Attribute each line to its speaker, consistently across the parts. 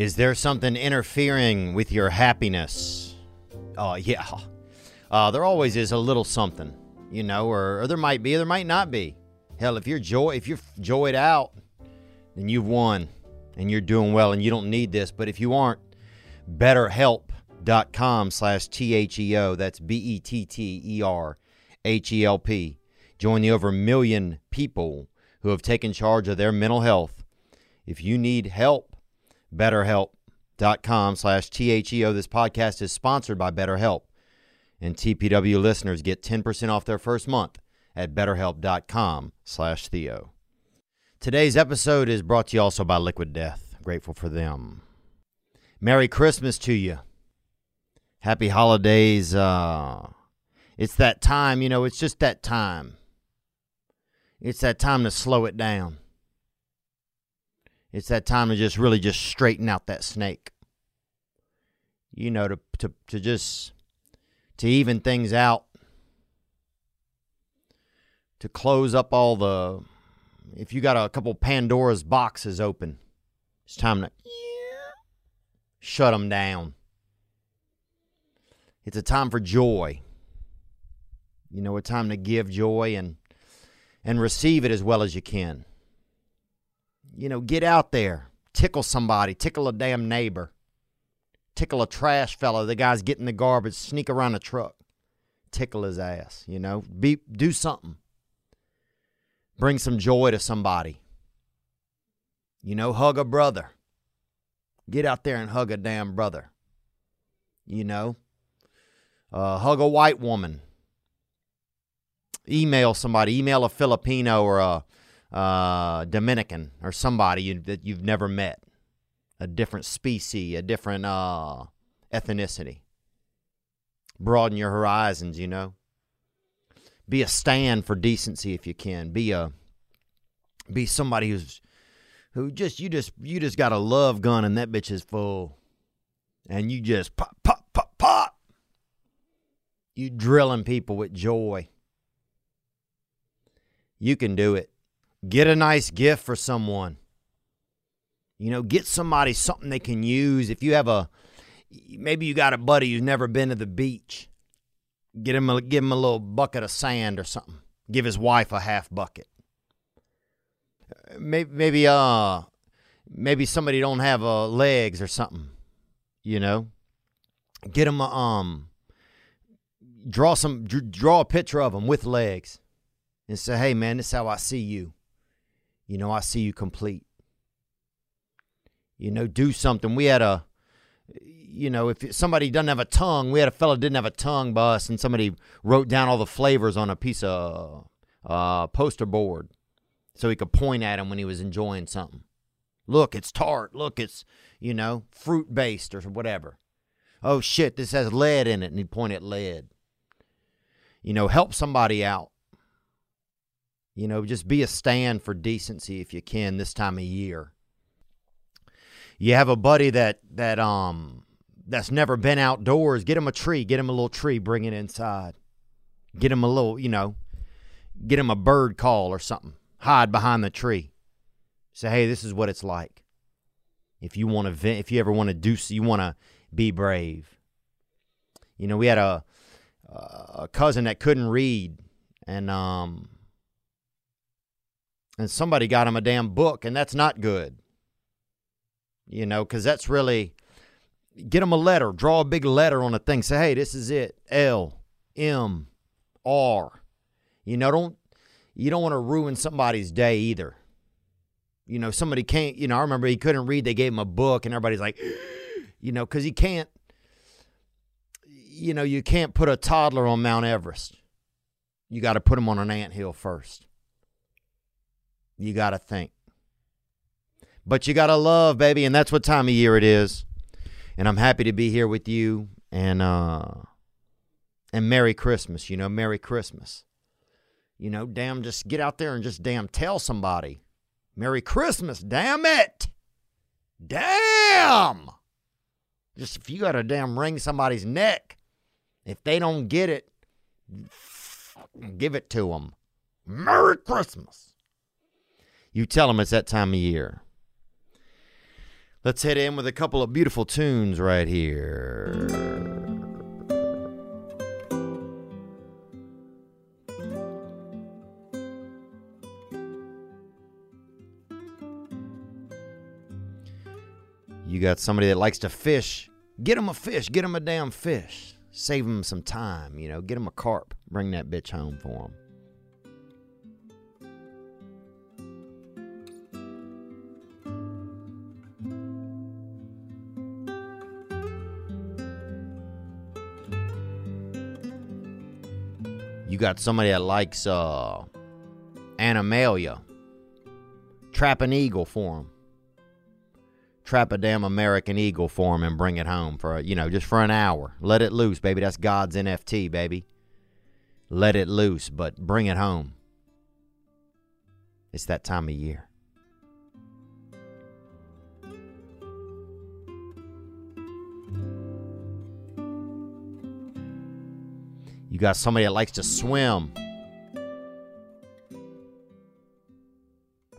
Speaker 1: Is there something interfering with your happiness? Oh, yeah. Uh, there always is a little something, you know, or, or there might be, or there might not be. Hell, if you're joy, if you're joyed out, then you've won, and you're doing well, and you don't need this. But if you aren't, BetterHelp.com slash T H E O. That's B E T T E R H E L P. Join the over a million people who have taken charge of their mental health. If you need help, BetterHelp.com slash T H E O. This podcast is sponsored by BetterHelp. And TPW listeners get 10% off their first month at betterhelp.com slash Theo. Today's episode is brought to you also by Liquid Death. Grateful for them. Merry Christmas to you. Happy holidays. Uh, it's that time, you know, it's just that time. It's that time to slow it down. It's that time to just really just straighten out that snake. You know, to to, to just to even things out. To close up all the if you got a couple Pandora's boxes open, it's time to shut them down. It's a time for joy. You know, a time to give joy and and receive it as well as you can. You know, get out there, tickle somebody, tickle a damn neighbor, tickle a trash fellow. The guy's getting the garbage, sneak around a truck, tickle his ass. You know, be do something. Bring some joy to somebody. You know, hug a brother. Get out there and hug a damn brother. You know, uh, hug a white woman. Email somebody. Email a Filipino or a uh, Dominican or somebody you, that you've never met. A different species, a different uh, ethnicity. Broaden your horizons, you know. Be a stand for decency if you can. Be a be somebody who's who just you just you just got a love gun and that bitch is full. And you just pop pop pop pop. You drilling people with joy. You can do it. Get a nice gift for someone. You know, get somebody something they can use. If you have a maybe you got a buddy who's never been to the beach, get him a, give him a little bucket of sand or something. Give his wife a half bucket. Maybe maybe uh maybe somebody don't have uh, legs or something. You know, get him a, um draw some draw a picture of him with legs and say, "Hey man, this is how I see you." You know, I see you complete. You know, do something. We had a you know, if somebody doesn't have a tongue, we had a fellow didn't have a tongue by us, and somebody wrote down all the flavors on a piece of uh, poster board so he could point at him when he was enjoying something. Look, it's tart. Look, it's, you know, fruit based or whatever. Oh shit, this has lead in it. And he'd point at lead. You know, help somebody out. You know, just be a stand for decency if you can this time of year. You have a buddy that that um that's never been outdoors, get him a tree, get him a little tree, bring it inside. Get him a little, you know, get him a bird call or something. Hide behind the tree. Say, hey, this is what it's like. If you want to, vent, if you ever want to do, you want to be brave. You know, we had a a cousin that couldn't read, and um, and somebody got him a damn book, and that's not good. You know, because that's really get him a letter, draw a big letter on a thing, say, hey, this is it, L M R. You know, don't you don't want to ruin somebody's day either. You know, somebody can't, you know, I remember he couldn't read, they gave him a book, and everybody's like, you know, because he can't, you know, you can't put a toddler on Mount Everest. You got to put him on an ant hill first. You got to think. But you got to love, baby, and that's what time of year it is. And I'm happy to be here with you and uh and Merry Christmas, you know, Merry Christmas. You know, damn just get out there and just damn tell somebody. Merry Christmas, damn it. Damn. Just if you got to damn wring somebody's neck, if they don't get it, give it to them. Merry Christmas. You tell them it's that time of year. Let's head in with a couple of beautiful tunes right here. You got somebody that likes to fish. Get him a fish. Get him a damn fish. Save him some time, you know. Get him a carp. Bring that bitch home for him. Got somebody that likes uh Animalia. Trap an eagle for him. Trap a damn American eagle for him and bring it home for you know just for an hour. Let it loose, baby. That's God's NFT, baby. Let it loose, but bring it home. It's that time of year. Got somebody that likes to swim.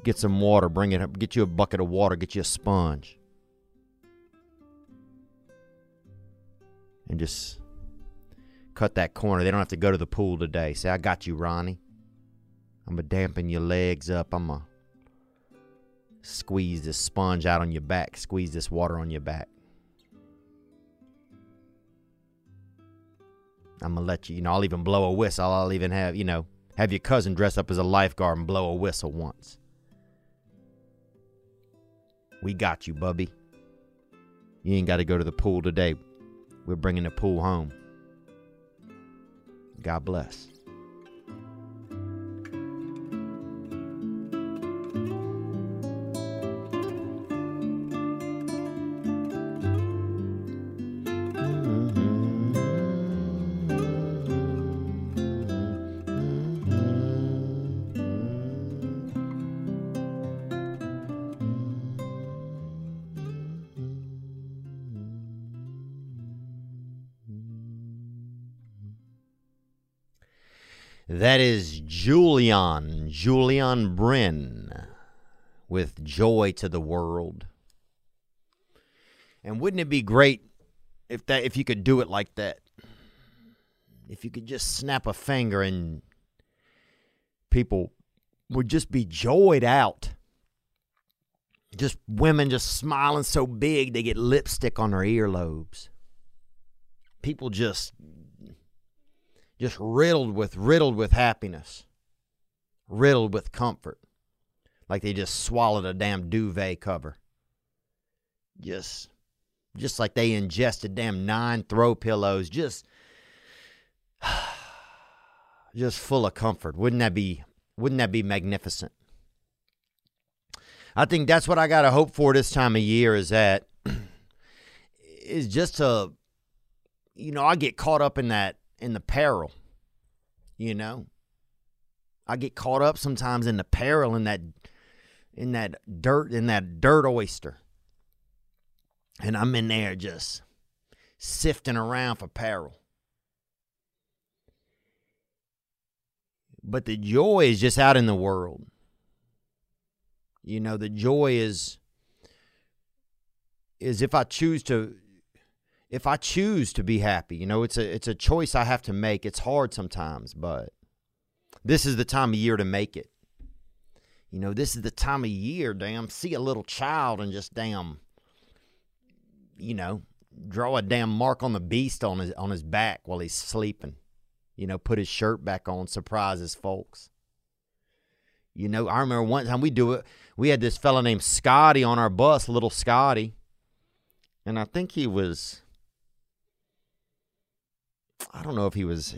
Speaker 1: Get some water, bring it up, get you a bucket of water, get you a sponge. And just cut that corner. They don't have to go to the pool today. Say, I got you, Ronnie. I'm going to dampen your legs up. I'm going to squeeze this sponge out on your back, squeeze this water on your back. I'm gonna let you, you know, I'll even blow a whistle. I'll even have, you know, have your cousin dress up as a lifeguard and blow a whistle once. We got you, Bubby. You ain't got to go to the pool today. We're bringing the pool home. God bless. Julian, Bryn with Joy to the World. And wouldn't it be great if that if you could do it like that? If you could just snap a finger and people would just be joyed out. Just women just smiling so big they get lipstick on their earlobes. People just just riddled with riddled with happiness, riddled with comfort, like they just swallowed a damn duvet cover. Just, just like they ingested damn nine throw pillows. Just, just full of comfort. Wouldn't that be? Wouldn't that be magnificent? I think that's what I got to hope for this time of year. Is that is just to, you know, I get caught up in that in the peril. You know, I get caught up sometimes in the peril in that in that dirt in that dirt oyster, and I'm in there just sifting around for peril. But the joy is just out in the world. You know, the joy is is if I choose to if I choose to be happy, you know, it's a it's a choice I have to make. It's hard sometimes, but this is the time of year to make it. You know, this is the time of year, damn, see a little child and just damn you know, draw a damn mark on the beast on his on his back while he's sleeping. You know, put his shirt back on, surprise his folks. You know, I remember one time we do it. We had this fella named Scotty on our bus, little Scotty, and I think he was I don't know if he was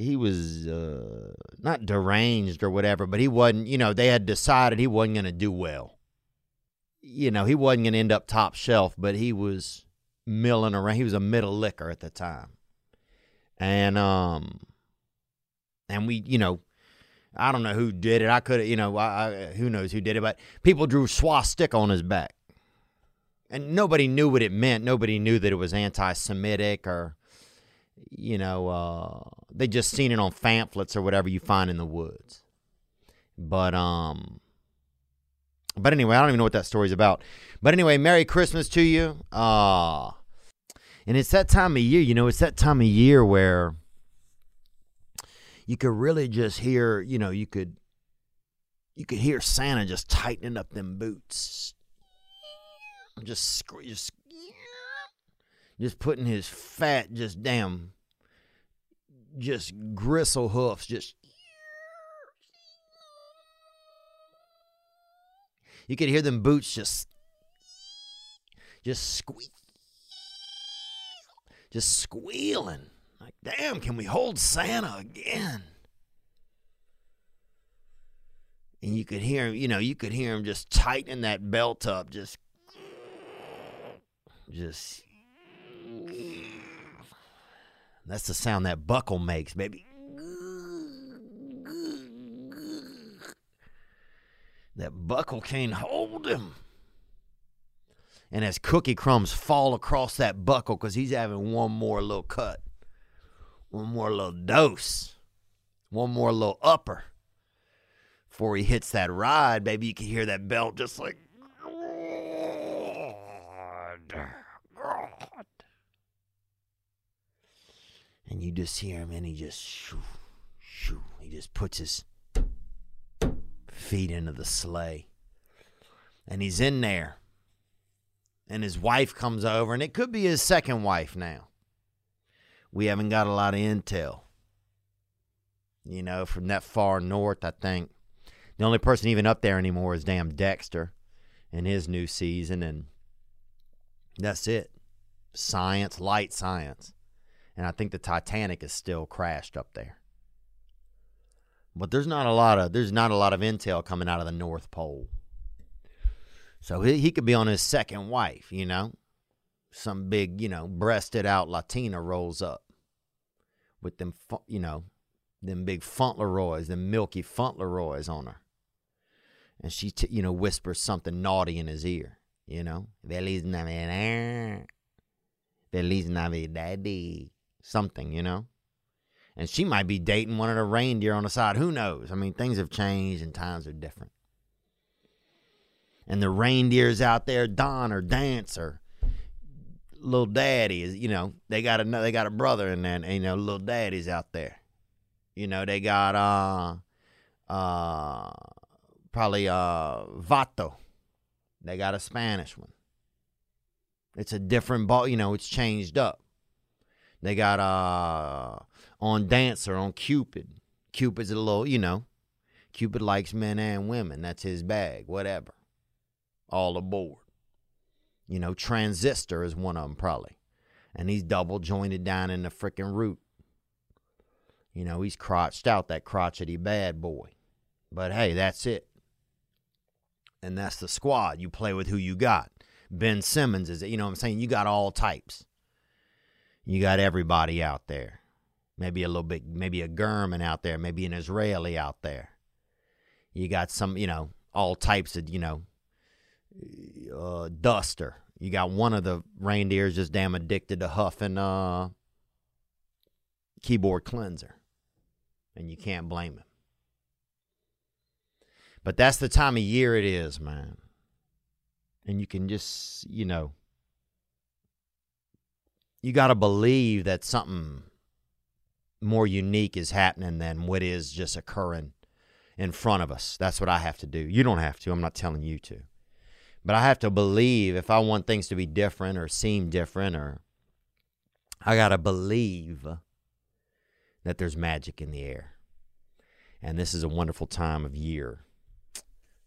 Speaker 1: he was uh, not deranged or whatever, but he wasn't. You know, they had decided he wasn't going to do well. You know, he wasn't going to end up top shelf, but he was milling around. He was a middle licker at the time, and um, and we, you know, I don't know who did it. I could, you know, I, I, who knows who did it, but people drew swastika on his back, and nobody knew what it meant. Nobody knew that it was anti-Semitic or you know, uh, they just seen it on pamphlets or whatever you find in the woods. But um, But anyway, I don't even know what that story's about. But anyway, Merry Christmas to you. Uh, and it's that time of year, you know, it's that time of year where you could really just hear, you know, you could you could hear Santa just tightening up them boots. Just just just putting his fat just damn just gristle hoofs just you could hear them boots just just squeak just squealing. Like damn can we hold santa again? And you could hear him you know you could hear him just tightening that belt up just just that's the sound that buckle makes, baby. That buckle can't hold him. And as cookie crumbs fall across that buckle, because he's having one more little cut, one more little dose, one more little upper before he hits that ride, baby, you can hear that belt just like and you just hear him and he just shoo, shoo. He just puts his feet into the sleigh. And he's in there. And his wife comes over, and it could be his second wife now. We haven't got a lot of intel. You know, from that far north, I think. The only person even up there anymore is damn Dexter in his new season, and that's it. Science, light science and I think the Titanic is still crashed up there. But there's not a lot of there's not a lot of intel coming out of the North Pole. So he, he could be on his second wife, you know. Some big, you know, breasted out Latina rolls up with them, you know, them big Fauntleroys, them milky Fauntleroys on her. And she, t- you know, whispers something naughty in his ear, you know. Feliz Navidad. Feliz Navidad something, you know? And she might be dating one of the reindeer on the side. Who knows? I mean, things have changed and times are different. And the reindeers out there, Don or Dance or little daddy is, you know, they got a they got a brother and then you know, little daddy's out there. You know, they got uh uh probably uh Vato. They got a Spanish one. It's a different ball, you know, it's changed up. They got uh on Dancer on Cupid. Cupid's a little, you know, Cupid likes men and women. That's his bag. Whatever. All aboard. You know, Transistor is one of them probably, and he's double jointed down in the freaking root. You know, he's crotched out that crotchety bad boy. But hey, that's it. And that's the squad. You play with who you got. Ben Simmons is, it, you know what I'm saying? You got all types. You got everybody out there. Maybe a little bit, maybe a German out there, maybe an Israeli out there. You got some, you know, all types of, you know, uh, duster. You got one of the reindeers just damn addicted to huffing uh, keyboard cleanser. And you can't blame him. But that's the time of year it is, man. And you can just, you know, you got to believe that something more unique is happening than what is just occurring in front of us. That's what I have to do. You don't have to. I'm not telling you to. But I have to believe if I want things to be different or seem different or I got to believe that there's magic in the air. And this is a wonderful time of year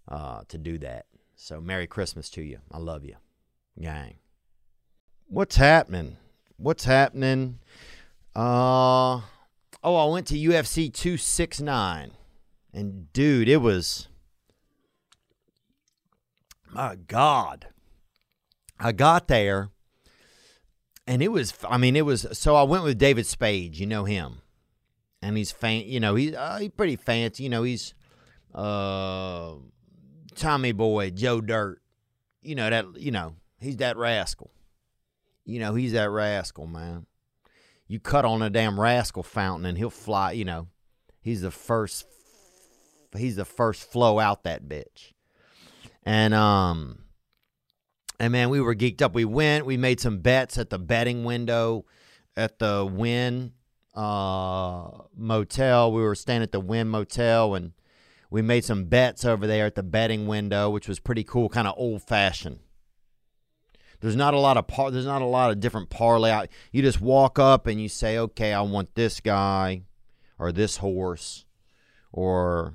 Speaker 1: uh, to do that. So, Merry Christmas to you. I love you, gang. What's happening? What's happening? Uh oh, I went to UFC 269. And dude, it was my god. I got there and it was I mean it was so I went with David Spade, you know him. And he's fan, you know, he's uh, he's pretty fancy, you know, he's uh Tommy Boy, Joe Dirt. You know that you know, he's that rascal. You know, he's that rascal, man. You cut on a damn rascal fountain and he'll fly, you know. He's the first he's the first flow out that bitch. and um, and man, we were geeked up. We went. We made some bets at the betting window at the Wynn uh, Motel. We were staying at the Wynn Motel, and we made some bets over there at the betting window, which was pretty cool, kind of old fashioned. There's not a lot of par. There's not a lot of different parlay. You just walk up and you say, "Okay, I want this guy, or this horse, or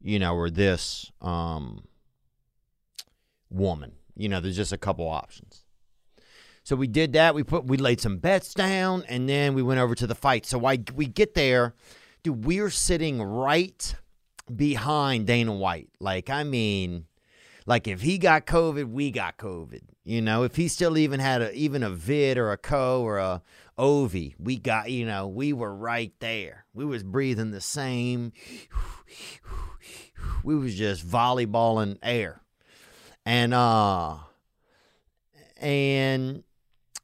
Speaker 1: you know, or this um, woman." You know, there's just a couple options. So we did that. We put we laid some bets down, and then we went over to the fight. So I we get there, dude. We're sitting right behind Dana White. Like I mean, like if he got COVID, we got COVID. You know, if he still even had a even a vid or a co or a ovi, we got. You know, we were right there. We was breathing the same. We was just volleyballing air, and uh, and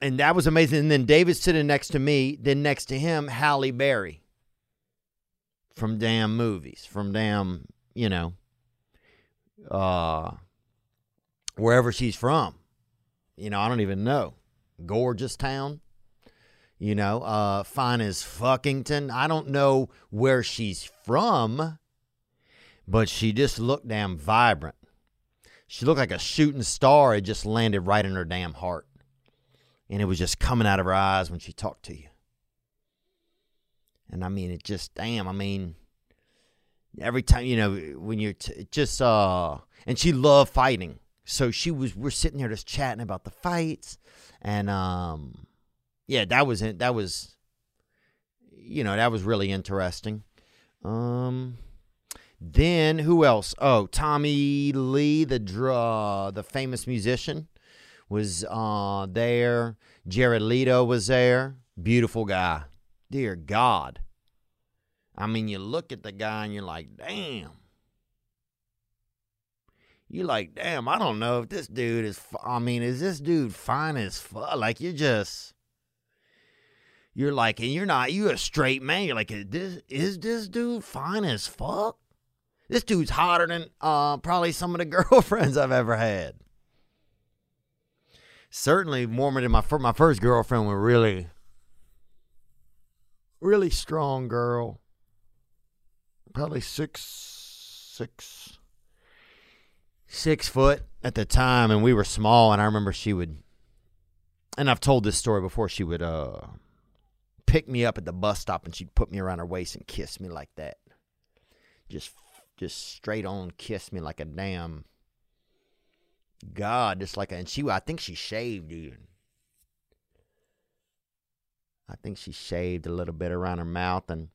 Speaker 1: and that was amazing. And then David sitting next to me, then next to him, Halle Berry from damn movies, from damn, you know, uh, wherever she's from. You know, I don't even know. Gorgeous town. You know, uh, fine as Fuckington. I don't know where she's from, but she just looked damn vibrant. She looked like a shooting star had just landed right in her damn heart and it was just coming out of her eyes when she talked to you. And I mean, it just damn. I mean, every time you know when you're t- just uh, and she loved fighting, so she was. We're sitting there just chatting about the fights, and um, yeah, that was it. That was, you know, that was really interesting. Um, then who else? Oh, Tommy Lee, the draw, the famous musician was uh, there. Jared Leto was there. Beautiful guy. Dear God. I mean, you look at the guy and you're like, damn. You're like, damn, I don't know if this dude is, I mean, is this dude fine as fuck? Like, you're just, you're like, and you're not, you're a straight man. You're like, is this, is this dude fine as fuck? This dude's hotter than uh, probably some of the girlfriends I've ever had certainly more than my my first girlfriend was really really strong girl. Probably six six six foot at the time and we were small and I remember she would and I've told this story before, she would uh pick me up at the bus stop and she'd put me around her waist and kiss me like that. Just just straight on kiss me like a damn God, just like, and she, I think she shaved even. I think she shaved a little bit around her mouth, and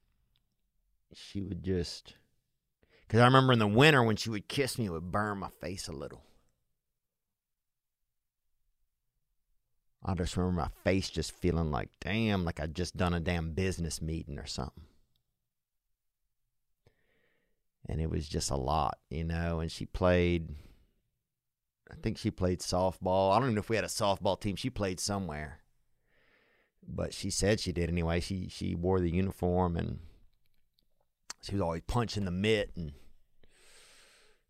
Speaker 1: she would just, because I remember in the winter when she would kiss me, it would burn my face a little. I just remember my face just feeling like, damn, like I'd just done a damn business meeting or something. And it was just a lot, you know. And she played I think she played softball. I don't even know if we had a softball team. She played somewhere. But she said she did anyway. She she wore the uniform and she was always punching the mitt and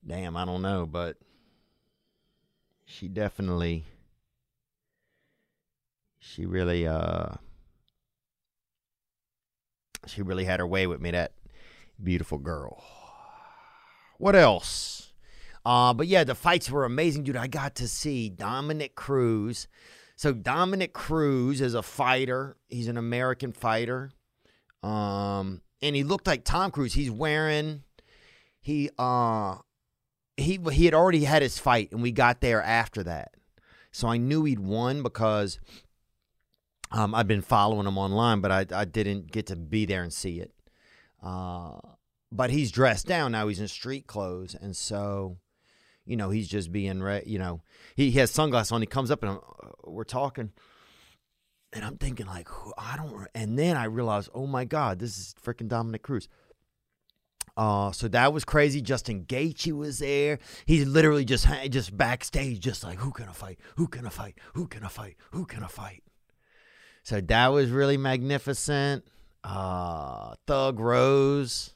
Speaker 1: damn, I don't know, but she definitely she really uh she really had her way with me that beautiful girl. What else? Uh, but yeah, the fights were amazing, dude. I got to see Dominick Cruz. So Dominick Cruz is a fighter. He's an American fighter. Um, and he looked like Tom Cruise. He's wearing he uh he he had already had his fight and we got there after that. So I knew he'd won because um, I've been following him online, but I, I didn't get to be there and see it. Uh, but he's dressed down now. He's in street clothes, and so you know, he's just being, re- you know, he, he has sunglasses on. He comes up and I'm, uh, we're talking. And I'm thinking, like, I don't. And then I realized, oh my God, this is freaking Dominick Cruz. Uh, so that was crazy. Justin Gaethje was there. He's literally just just backstage, just like, who can I fight? Who can I fight? Who can I fight? Who can I fight? So that was really magnificent. Uh, Thug Rose.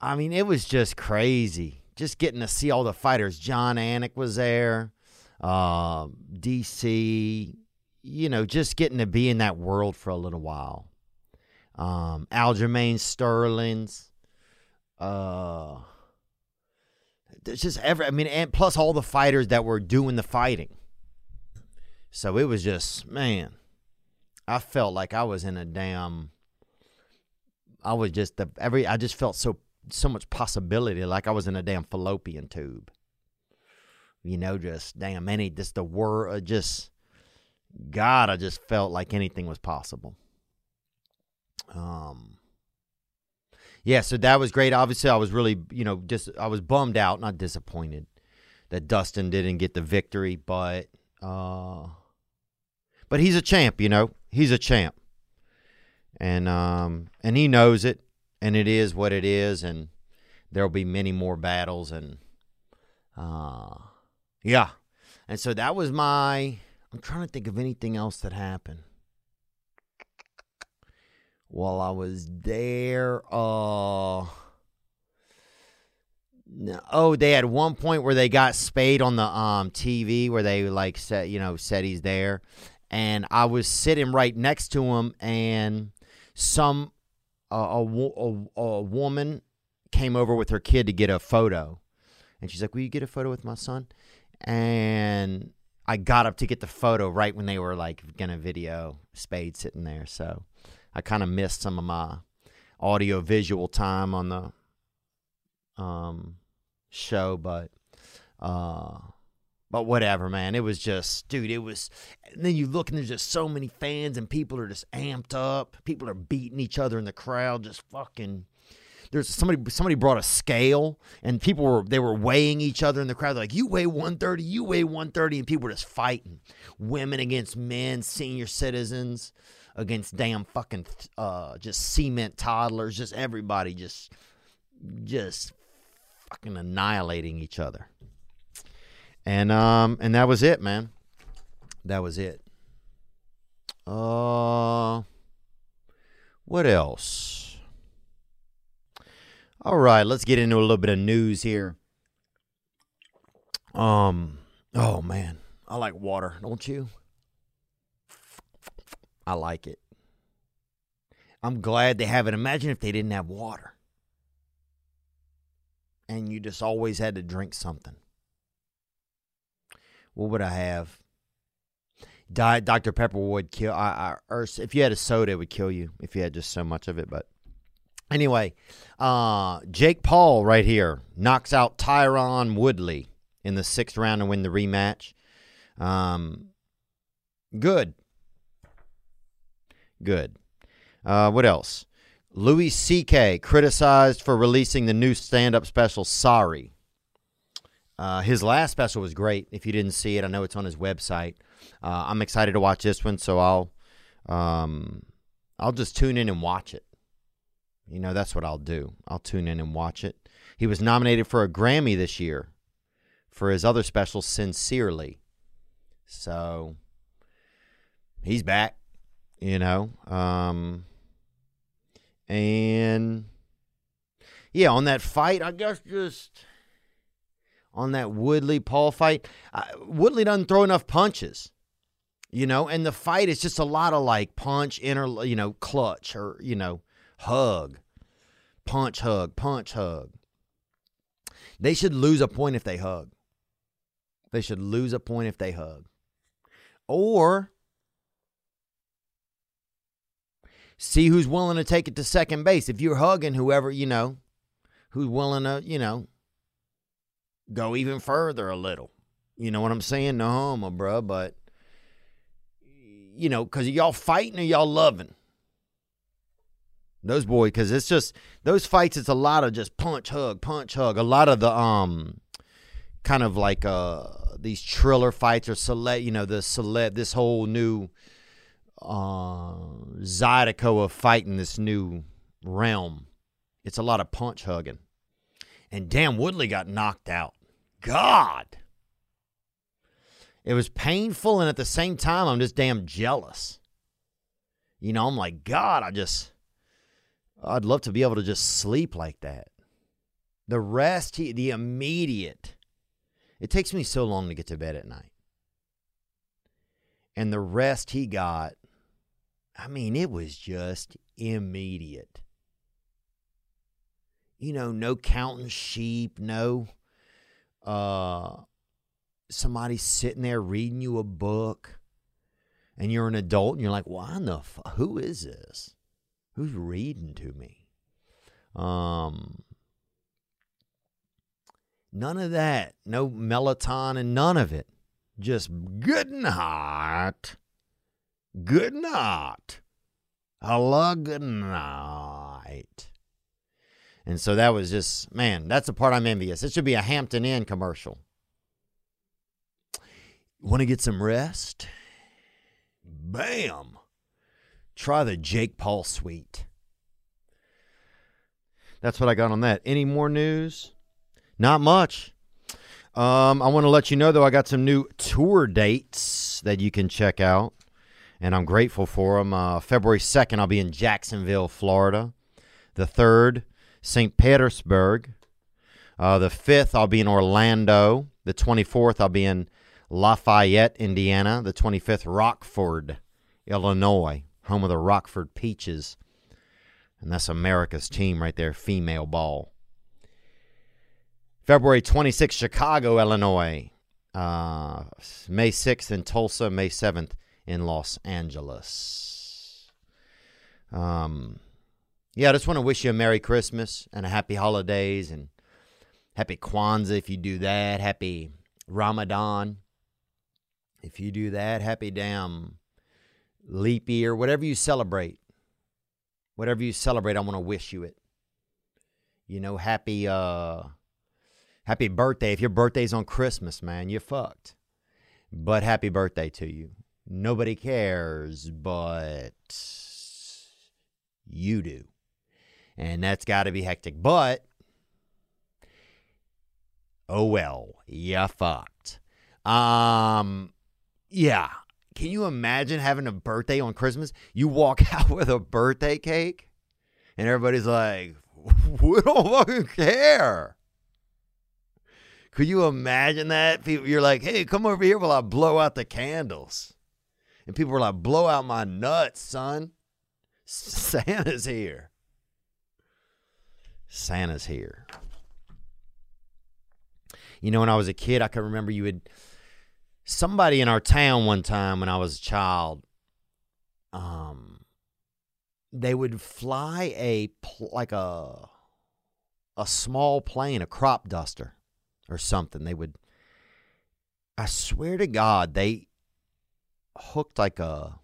Speaker 1: I mean, it was just crazy just getting to see all the fighters. Jon Anik was there, uh, DC. You know, just getting to be in that world for a little while. Um, Aljamain Sterling's. Uh, there's just every. I mean, and plus all the fighters that were doing the fighting. So it was just man. I felt like I was in a damn. I was just the every. I just felt so so much possibility, like I was in a damn fallopian tube. You know, just damn any, just the word, uh, just God, I just felt like anything was possible. Um, yeah, so that was great. Obviously, I was really, you know, just I was bummed out, not disappointed that Dustin didn't get the victory, but uh, but he's a champ, you know, he's a champ, and um, and he knows it and it is what it is, and there'll be many more battles, and uh, yeah, and so that was my. I'm trying to think of anything else that happened while I was there. Uh, no, oh, they had one point where they got Spade on the um TV where they like said, you know, said he's there, and I was sitting right next to him, and some a, a, a woman came over with her kid to get a photo. And she's like, Will you get a photo with my son? And I got up to get the photo right when they were like to video Spade sitting there. So I kind of missed some of my audio visual time on the um, show, but uh, but whatever, man. It was just, dude, it was. And then you look and there's just so many fans and people are just amped up. People are beating each other in the crowd, just fucking. There's somebody. Somebody brought a scale and people were they were weighing each other in the crowd. They're like you weigh 130, you weigh 130, and people were just fighting. Women against men, senior citizens against damn fucking uh, just cement toddlers, just everybody just just fucking annihilating each other. And um and that was it, man. That was it. Uh what else? All right, let's get into a little bit of news here. Um oh man, I like water, don't you? I like it. I'm glad they have it. Imagine if they didn't have water. And you just always had to drink something what would I have? Diet Dr. Pepper would kill. I, I, if you had a soda, it would kill you if you had just so much of it. But anyway, uh, Jake Paul right here knocks out Tyron Woodley in the sixth round and win the rematch. Um, good. Good. Uh, what else? Louis C.K. criticized for releasing the new stand up special, Sorry. Uh, his last special was great. If you didn't see it, I know it's on his website. Uh, I'm excited to watch this one, so I'll um, I'll just tune in and watch it. You know, that's what I'll do. I'll tune in and watch it. He was nominated for a Grammy this year for his other special, Sincerely. So he's back. You know, um, and yeah, on that fight, I guess just on that Woodley Paul fight. Uh, Woodley doesn't throw enough punches, you know, and the fight is just a lot of like punch, inner, you know, clutch or, you know, hug, punch, hug, punch, hug. They should lose a point if they hug. They should lose a point if they hug. Or see who's willing to take it to second base. If you're hugging whoever, you know, who's willing to, you know, go even further a little. You know what I'm saying? No homo, bro, but you know, because y'all fighting or y'all loving those boys. Because it's just those fights. It's a lot of just punch, hug, punch, hug. A lot of the um, kind of like uh these triller fights or select. You know, the select this whole new uh Zydeco of fighting this new realm. It's a lot of punch hugging. And damn, Woodley got knocked out. God. It was painful, and at the same time, I'm just damn jealous. You know, I'm like, God, I just, I'd love to be able to just sleep like that. The rest, he, the immediate. It takes me so long to get to bed at night. And the rest he got, I mean, it was just immediate. You know, no counting sheep, no uh somebody sitting there reading you a book and you're an adult and you're like, why in the f- who is this? Who's reading to me? Um, none of that. No melatonin, and none of it. Just good night. Good night. Hello, good night. And so that was just, man, that's the part I'm envious. It should be a Hampton Inn commercial. Want to get some rest? Bam! Try the Jake Paul suite. That's what I got on that. Any more news? Not much. Um, I want to let you know, though, I got some new tour dates that you can check out, and I'm grateful for them. Uh, February 2nd, I'll be in Jacksonville, Florida. The 3rd, St. Petersburg. Uh, the 5th, I'll be in Orlando. The 24th, I'll be in Lafayette, Indiana. The 25th, Rockford, Illinois, home of the Rockford Peaches. And that's America's team right there, female ball. February 26th, Chicago, Illinois. Uh, May 6th in Tulsa, May 7th in Los Angeles. Um, yeah, I just want to wish you a Merry Christmas and a Happy Holidays and Happy Kwanzaa if you do that. Happy Ramadan if you do that. Happy damn leap year, whatever you celebrate. Whatever you celebrate, I want to wish you it. You know, happy uh happy birthday. If your birthday's on Christmas, man, you're fucked. But happy birthday to you. Nobody cares, but you do. And that's got to be hectic. But, oh well, you fucked. Um, yeah. Can you imagine having a birthday on Christmas? You walk out with a birthday cake, and everybody's like, we don't fucking care. Could you imagine that? You're like, hey, come over here while I blow out the candles. And people were like, blow out my nuts, son. Santa's here. Santa's here. You know, when I was a kid, I can remember you would somebody in our town one time when I was a child, um, they would fly a like a a small plane, a crop duster or something. They would, I swear to God, they hooked like a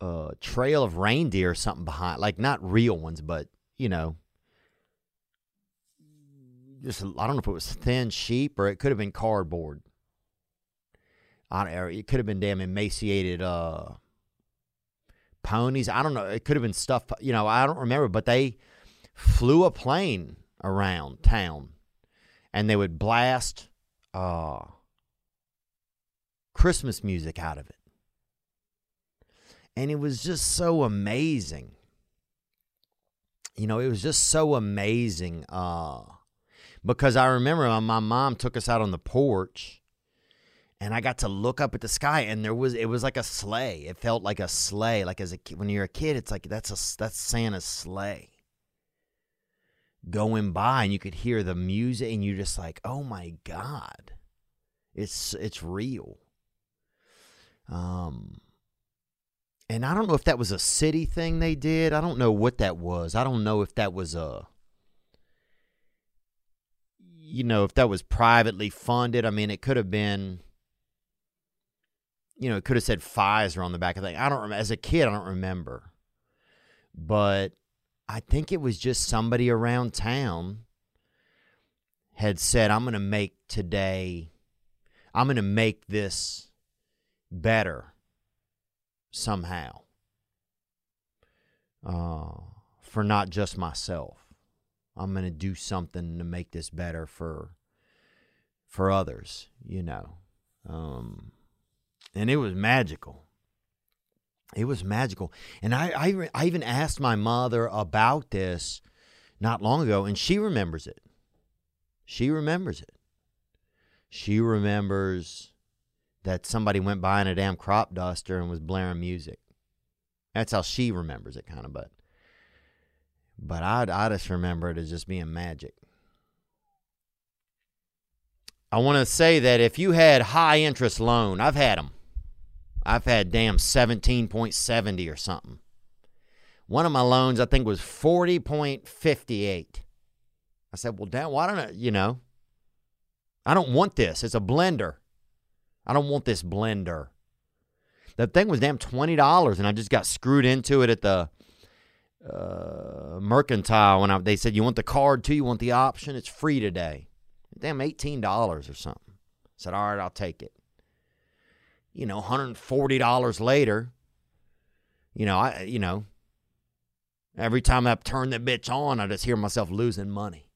Speaker 1: a trail of reindeer or something behind, like not real ones, but you know, just I don't know if it was thin sheep or it could have been cardboard. I don't, it could have been damn emaciated uh, ponies. I don't know. It could have been stuff. You know, I don't remember. But they flew a plane around town, and they would blast uh, Christmas music out of it, and it was just so amazing. You know, it was just so amazing. Uh, because I remember my mom took us out on the porch and I got to look up at the sky and there was it was like a sleigh. It felt like a sleigh. Like as a when you're a kid, it's like that's a that's Santa's sleigh going by and you could hear the music and you're just like, "Oh my god. It's it's real." Um and I don't know if that was a city thing they did. I don't know what that was. I don't know if that was a you know, if that was privately funded, I mean, it could have been, you know, it could have said Pfizer on the back of the thing. I don't remember. As a kid, I don't remember. But I think it was just somebody around town had said, I'm going to make today, I'm going to make this better somehow uh, for not just myself. I'm going to do something to make this better for for others, you know. Um, and it was magical. It was magical. And I, I, I even asked my mother about this not long ago, and she remembers it. She remembers it. She remembers that somebody went by in a damn crop duster and was blaring music. That's how she remembers it, kind of. But, but I, I just remember it as just being magic. I want to say that if you had high interest loan, I've had them. I've had damn 17.70 or something. One of my loans, I think, was 40.58. I said, well, damn, why don't I, you know, I don't want this. It's a blender. I don't want this blender. That thing was damn $20, and I just got screwed into it at the uh, mercantile when I, they said, you want the card too? You want the option? It's free today. Damn, $18 or something. I said, all right, I'll take it. You know, $140 later, you know, I, you know, every time I turn that bitch on, I just hear myself losing money.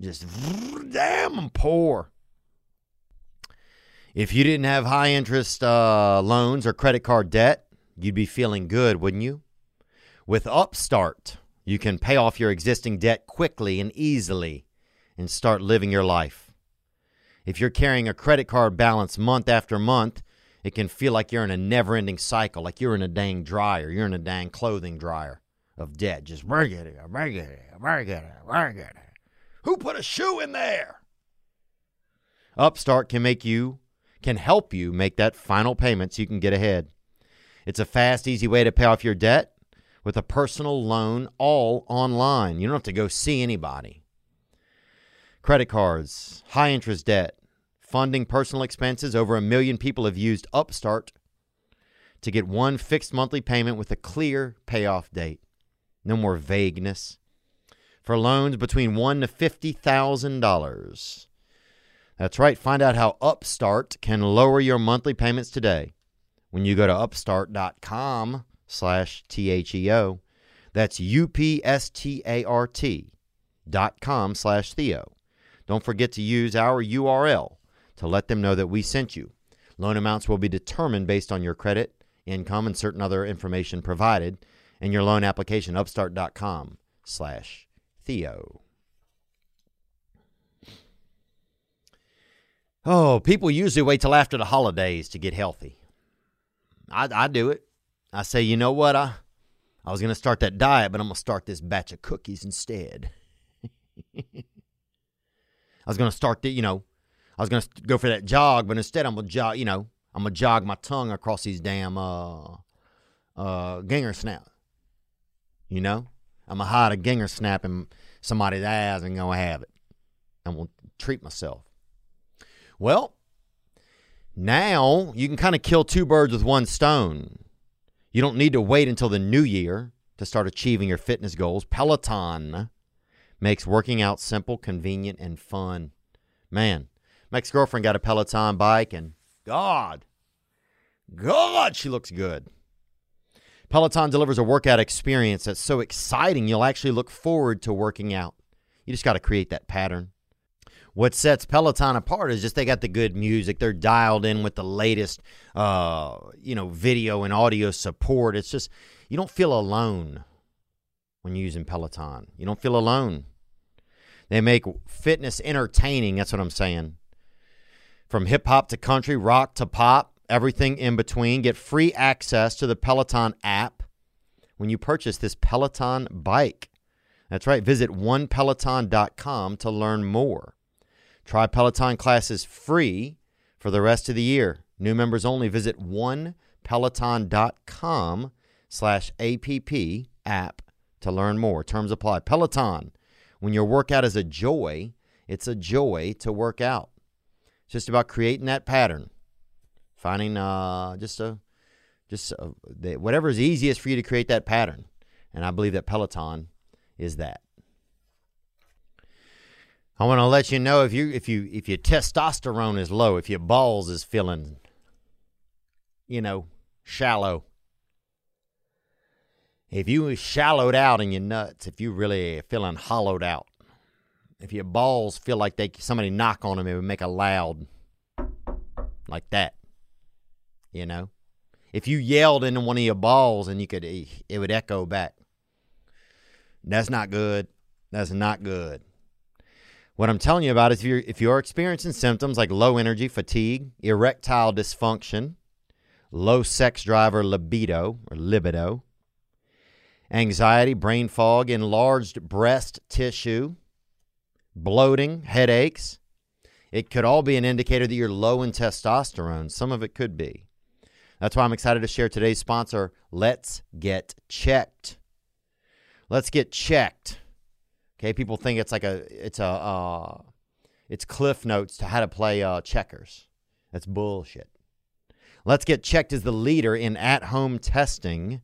Speaker 1: Just damn, I'm poor. If you didn't have high interest uh, loans or credit card debt, you'd be feeling good, wouldn't you? With Upstart, you can pay off your existing debt quickly and easily and start living your life. If you're carrying a credit card balance month after month, it can feel like you're in a never ending cycle, like you're in a dang dryer, you're in a dang clothing dryer of debt. Just work it, work it, work it, work it. Who put a shoe in there? Upstart can make you can help you make that final payment so you can get ahead. It's a fast, easy way to pay off your debt with a personal loan all online. You don't have to go see anybody. Credit cards, high interest debt, funding personal expenses. Over a million people have used Upstart to get one fixed monthly payment with a clear payoff date. No more vagueness for loans between one to fifty thousand dollars. That's right. Find out how Upstart can lower your monthly payments today when you go to upstart.com slash T-H-E-O. That's U-P-S-T-A-R-T dot com slash Theo. Don't forget to use our URL to let them know that we sent you. Loan amounts will be determined based on your credit, income, and certain other information provided in your loan application, upstart.com slash Theo. Oh, people usually wait till after the holidays to get healthy. I, I do it. I say, you know what? I, I was going to start that diet, but I'm going to start this batch of cookies instead. I was going to start the, you know, I was going to go for that jog, but instead I'm going to jog, you know, I'm going to jog my tongue across these damn uh, uh, ginger snap. You know? I'm going to hide a ginger snap in somebody's ass and go have it. I'm going to treat myself. Well, now you can kind of kill two birds with one stone. You don't need to wait until the new year to start achieving your fitness goals. Peloton makes working out simple, convenient, and fun. Man, my ex girlfriend got a Peloton bike, and God, God, she looks good. Peloton delivers a workout experience that's so exciting you'll actually look forward to working out. You just got to create that pattern. What sets Peloton apart is just they got the good music. They're dialed in with the latest, uh, you know, video and audio support. It's just you don't feel alone when you're using Peloton. You don't feel alone. They make fitness entertaining. That's what I'm saying. From hip hop to country, rock to pop, everything in between. Get free access to the Peloton app when you purchase this Peloton bike. That's right. Visit onepeloton.com to learn more. Try Peloton classes free for the rest of the year. New members only. Visit onepeloton.com slash app app to learn more. Terms apply. Peloton. When your workout is a joy, it's a joy to work out. It's just about creating that pattern finding uh, just a just a, whatever is easiest for you to create that pattern. And I believe that Peloton is that. I want to let you know if you if you if your testosterone is low, if your balls is feeling, you know, shallow. If you shallowed out in your nuts, if you really feeling hollowed out, if your balls feel like they somebody knock on them, it would make a loud like that. You know, if you yelled into one of your balls and you could, it would echo back. That's not good. That's not good. What I'm telling you about is if you're, if you're experiencing symptoms like low energy, fatigue, erectile dysfunction, low sex drive or libido or libido, anxiety, brain fog, enlarged breast tissue, bloating, headaches, it could all be an indicator that you're low in testosterone. Some of it could be. That's why I'm excited to share today's sponsor, Let's Get Checked. Let's Get Checked. Okay, people think it's like a it's a uh, it's cliff notes to how to play uh, checkers. That's bullshit. Let's Get Checked as the leader in at-home testing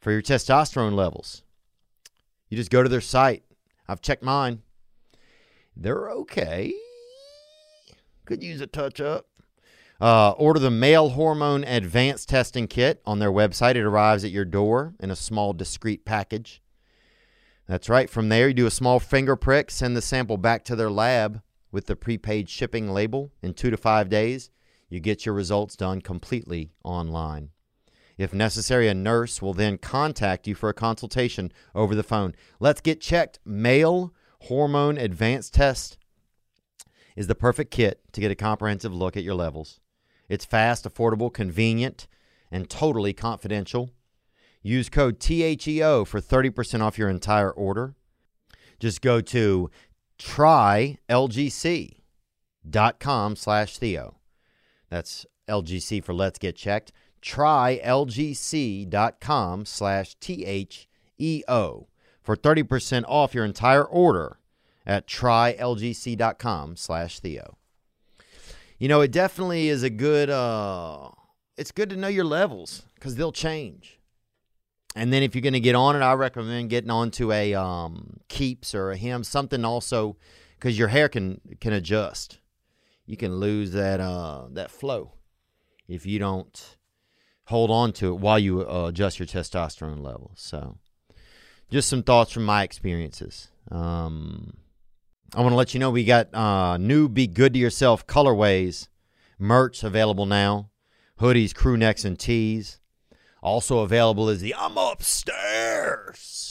Speaker 1: for your testosterone levels. You just go to their site. I've checked mine. They're okay. Could use a touch up. Uh, order the male hormone advanced testing kit on their website. It arrives at your door in a small, discreet package. That's right. From there, you do a small finger prick, send the sample back to their lab with the prepaid shipping label. In two to five days, you get your results done completely online. If necessary, a nurse will then contact you for a consultation over the phone. Let's get checked. Male hormone advanced test is the perfect kit to get a comprehensive look at your levels. It's fast, affordable, convenient, and totally confidential. Use code THEO for 30% off your entire order. Just go to trylgc.com slash Theo. That's LGC for Let's Get Checked. Trylgc.com slash T-H-E-O for 30% off your entire order at trylgc.com slash Theo. You know, it definitely is a good, uh, it's good to know your levels because they'll change. And then if you're going to get on it, I recommend getting onto a um, Keeps or a Hims, something also because your hair can can adjust. You can lose that uh, that flow if you don't hold on to it while you uh, adjust your testosterone levels. So, just some thoughts from my experiences. Um, I want to let you know we got uh, new Be Good to Yourself colorways merch available now hoodies, crew necks, and tees. Also available is the I'm Upstairs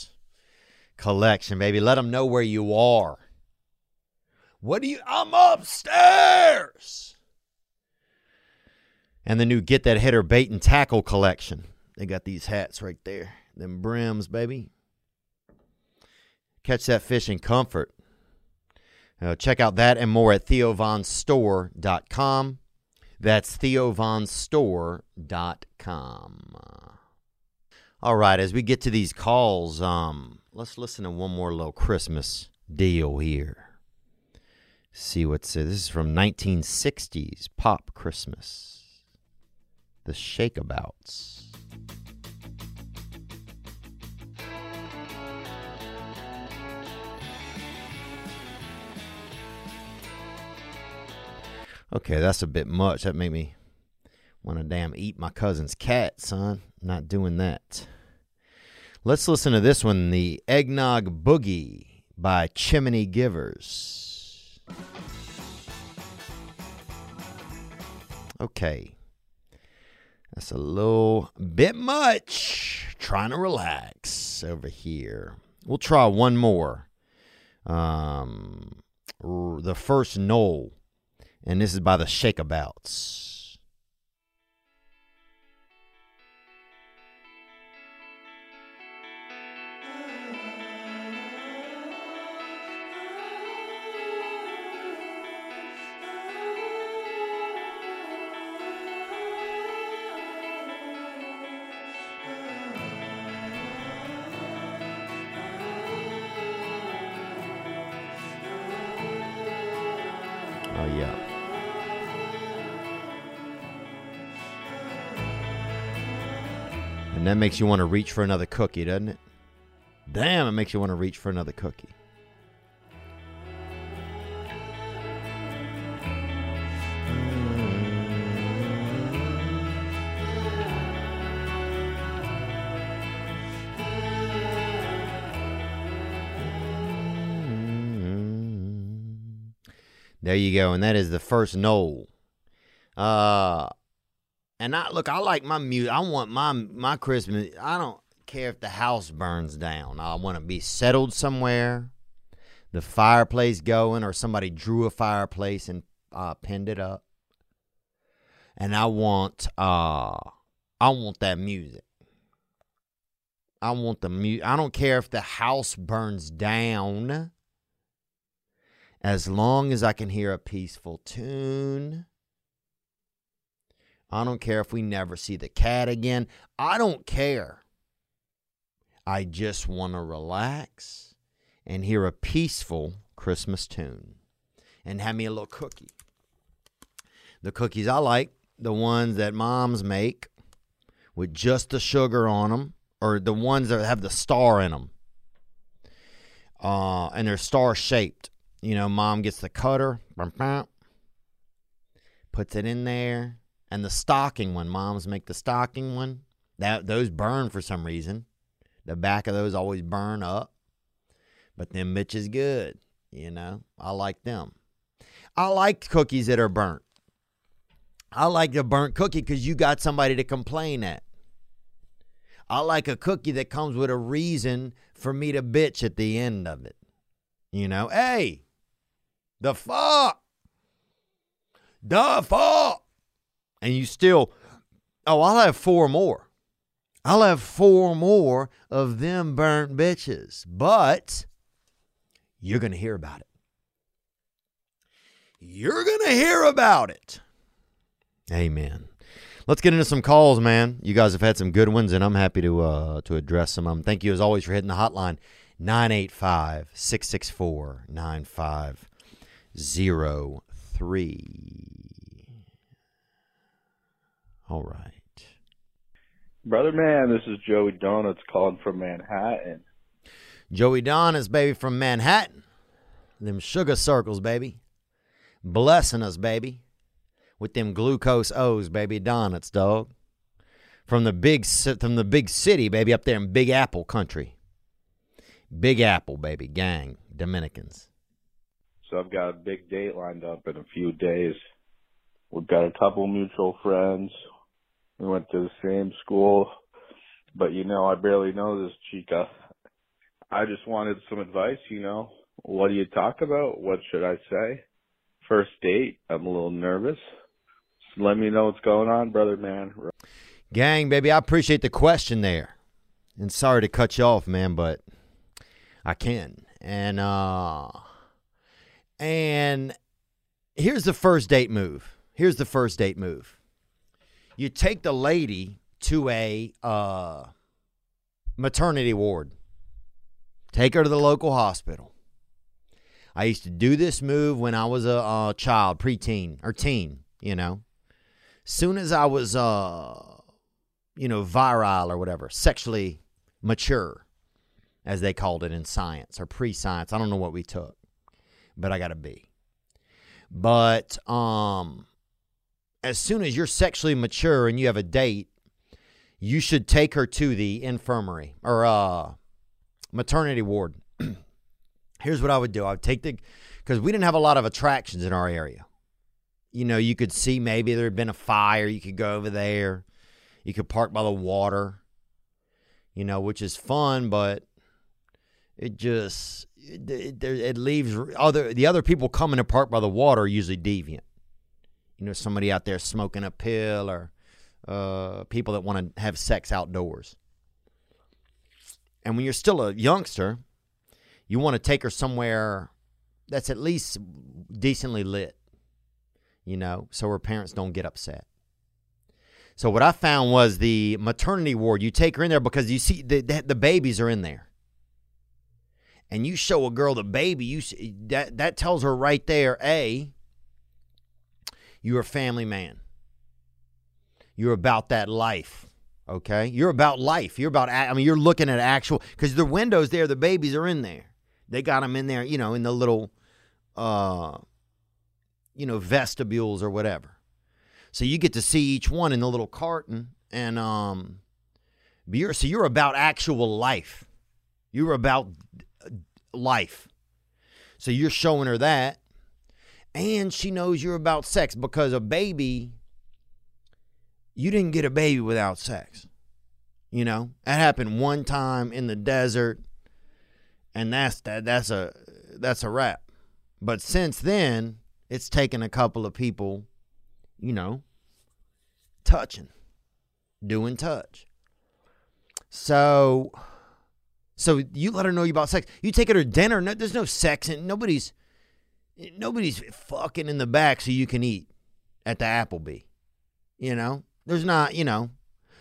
Speaker 1: collection, baby. Let them know where you are. What do you? I'm upstairs. And the new Get That Hitter Bait and Tackle collection. They got these hats right there. Them brims, baby. Catch that fish in comfort. Uh, check out that and more at theovonstore.com. That's theovonstore.com. All right, as we get to these calls, um, let's listen to one more little Christmas deal here. See what's this is from 1960s pop Christmas. The Shakeabouts. Okay, that's a bit much. That made me want to damn eat my cousin's cat, son. Not doing that. Let's listen to this one The Eggnog Boogie by Chimney Givers. Okay. That's a little bit much. Trying to relax over here. We'll try one more. Um, the first Noel and this is by the Shakeabouts. Makes you want to reach for another cookie, doesn't it? Damn, it makes you want to reach for another cookie. There you go, and that is the first Noel. Uh, and I look, I like my music. I want my my Christmas. I don't care if the house burns down. I want to be settled somewhere the fireplace going, or somebody drew a fireplace and uh, pinned it up. And I want, uh, I want that music. I want the music. I don't care if the house burns down. As long as I can hear a peaceful tune. I don't care if we never see the cat again. I don't care. I just want to relax and hear a peaceful Christmas tune and have me a little cookie. The cookies I like, the ones that moms make with just the sugar on them, or the ones that have the star in them. Uh, and they're star shaped. You know, mom gets the cutter, puts it in there, and the stocking one. Moms make the stocking one. That those burn for some reason. The back of those always burn up. But them bitches good. You know, I like them. I like cookies that are burnt. I like the burnt cookie because you got somebody to complain at. I like a cookie that comes with a reason for me to bitch at the end of it. You know, hey, the fuck, the fuck, and you still, oh, I'll have four more. I'll have four more of them burnt bitches, but you're going to hear about it. You're going to hear about it. Amen. Let's get into some calls, man. You guys have had some good ones, and I'm happy to uh, to address some of them. Thank you as always for hitting the hotline 985 664 9503. All right.
Speaker 2: Brother man, this is Joey Donuts calling from Manhattan.
Speaker 1: Joey Donuts, baby, from Manhattan. Them sugar circles, baby. Blessing us, baby. With them glucose O's, baby. Donuts, dog. From the big from the big city, baby, up there in Big Apple country. Big Apple, baby, gang, Dominicans.
Speaker 2: So I've got a big date lined up in a few days. We've got a couple mutual friends. We went to the same school, but you know, I barely know this chica. I just wanted some advice, you know. What do you talk about? What should I say? First date, I'm a little nervous. Just let me know what's going on, brother man.
Speaker 1: Gang, baby, I appreciate the question there. And sorry to cut you off, man, but I can. And uh and here's the first date move. Here's the first date move. You take the lady to a uh, maternity ward. Take her to the local hospital. I used to do this move when I was a, a child, preteen or teen. You know, soon as I was, uh, you know, virile or whatever, sexually mature, as they called it in science or pre-science. I don't know what we took, but I got a B. But um, as soon as you're sexually mature and you have a date, you should take her to the infirmary or uh, maternity ward. Here's what I would do I would take the, because we didn't have a lot of attractions in our area. You know, you could see maybe there had been a fire. You could go over there. You could park by the water, you know, which is fun, but it just, it, it, it leaves other, the other people coming to park by the water are usually deviant you know somebody out there smoking a pill or uh, people that want to have sex outdoors. And when you're still a youngster, you want to take her somewhere that's at least decently lit, you know, so her parents don't get upset. So what I found was the maternity ward. You take her in there because you see the the, the babies are in there, and you show a girl the baby. You see, that that tells her right there, a you're a family man. You're about that life. Okay? You're about life. You're about, I mean, you're looking at actual, because the windows there, the babies are in there. They got them in there, you know, in the little, uh, you know, vestibules or whatever. So you get to see each one in the little carton, and um, you're so you're about actual life. You're about life. So you're showing her that, and she knows you're about sex because a baby you didn't get a baby without sex you know that happened one time in the desert and that's that that's a that's a wrap. But since then, it's taken a couple of people, you know, touching, doing touch. So, so you let her know you about sex. You take her to dinner. No, there's no sex, and nobody's nobody's fucking in the back so you can eat at the Applebee. You know, there's not. You know,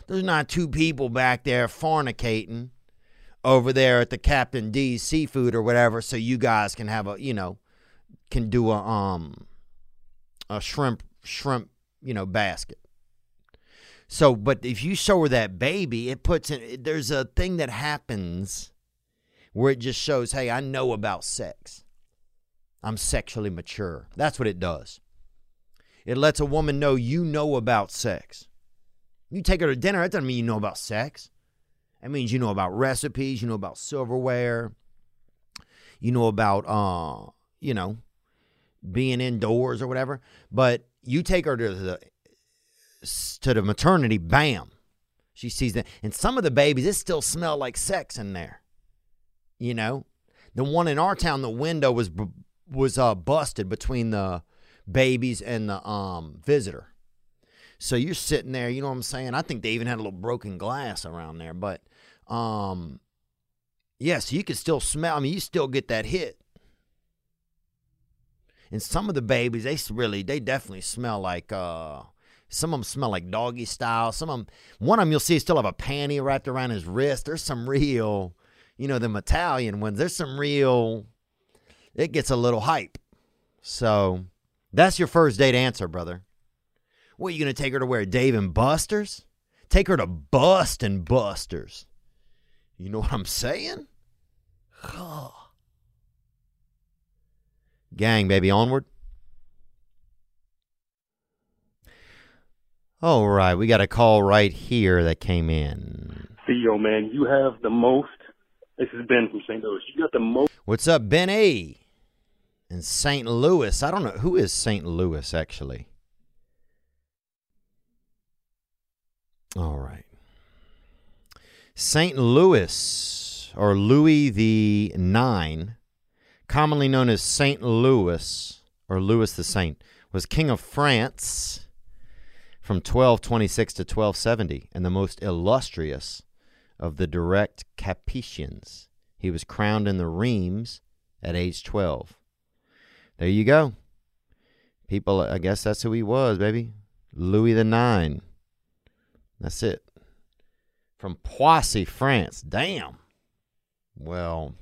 Speaker 1: there's not two people back there fornicating over there at the Captain D's seafood or whatever, so you guys can have a you know can do a um a shrimp shrimp you know basket. So, but if you show her that baby, it puts in there's a thing that happens where it just shows, hey, I know about sex. I'm sexually mature. That's what it does. It lets a woman know you know about sex. You take her to dinner, that doesn't mean you know about sex. That means you know about recipes, you know about silverware, you know about uh, you know, being indoors or whatever. But you take her to the to the maternity, bam, she sees that. And some of the babies, it still smell like sex in there. You know, the one in our town, the window was was uh, busted between the babies and the um visitor. So you're sitting there, you know what I'm saying? I think they even had a little broken glass around there, but um yes, yeah, so you could still smell. I mean, you still get that hit. And some of the babies, they really, they definitely smell like uh some of them smell like doggy style. Some of them, one of them you'll see still have a panty wrapped around his wrist. There's some real, you know, them Italian ones. There's some real, it gets a little hype. So that's your first date answer, brother. What, you going to take her to where? Dave and Buster's? Take her to Bust and Buster's. You know what I'm saying? Gang, baby, onward. All right, we got a call right here that came in.
Speaker 3: Theo, man, you have the most. This is Ben from St. Louis. You got the most.
Speaker 1: What's up, Ben A? In St. Louis. I don't know who is St. Louis actually. All right. St. Louis or Louis the Nine, commonly known as St. Louis or Louis the Saint, was king of France from 1226 to 1270 and the most illustrious of the direct Capetians. He was crowned in the Reims at age 12. There you go. People, I guess that's who he was, baby. Louis the Nine. That's it. From Poissy, France. Damn. Well,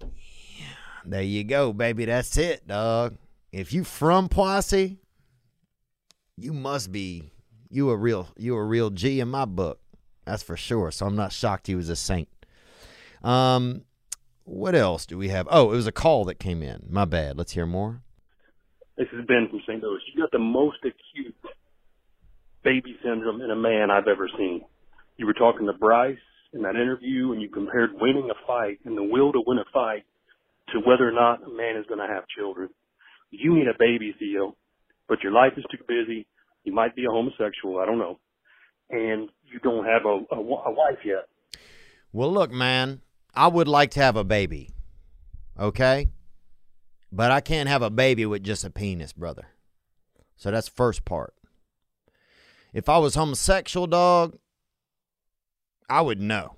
Speaker 1: yeah, there you go, baby. That's it, dog if you from Poissy, you must be you a real you a real G in my book. That's for sure. So I'm not shocked he was a saint. Um, what else do we have? Oh, it was a call that came in. My bad. Let's hear more.
Speaker 3: This is Ben from St. Louis. You got the most acute baby syndrome in a man I've ever seen. You were talking to Bryce in that interview, and you compared winning a fight and the will to win a fight to whether or not a man is going to have children you need a baby, Theo, but your life is too busy. You might be a homosexual. I don't know. And you don't have a, a, a wife yet.
Speaker 1: Well, look, man, I would like to have a baby. Okay? But I can't have a baby with just a penis, brother. So that's first part. If I was homosexual, dog, I would know.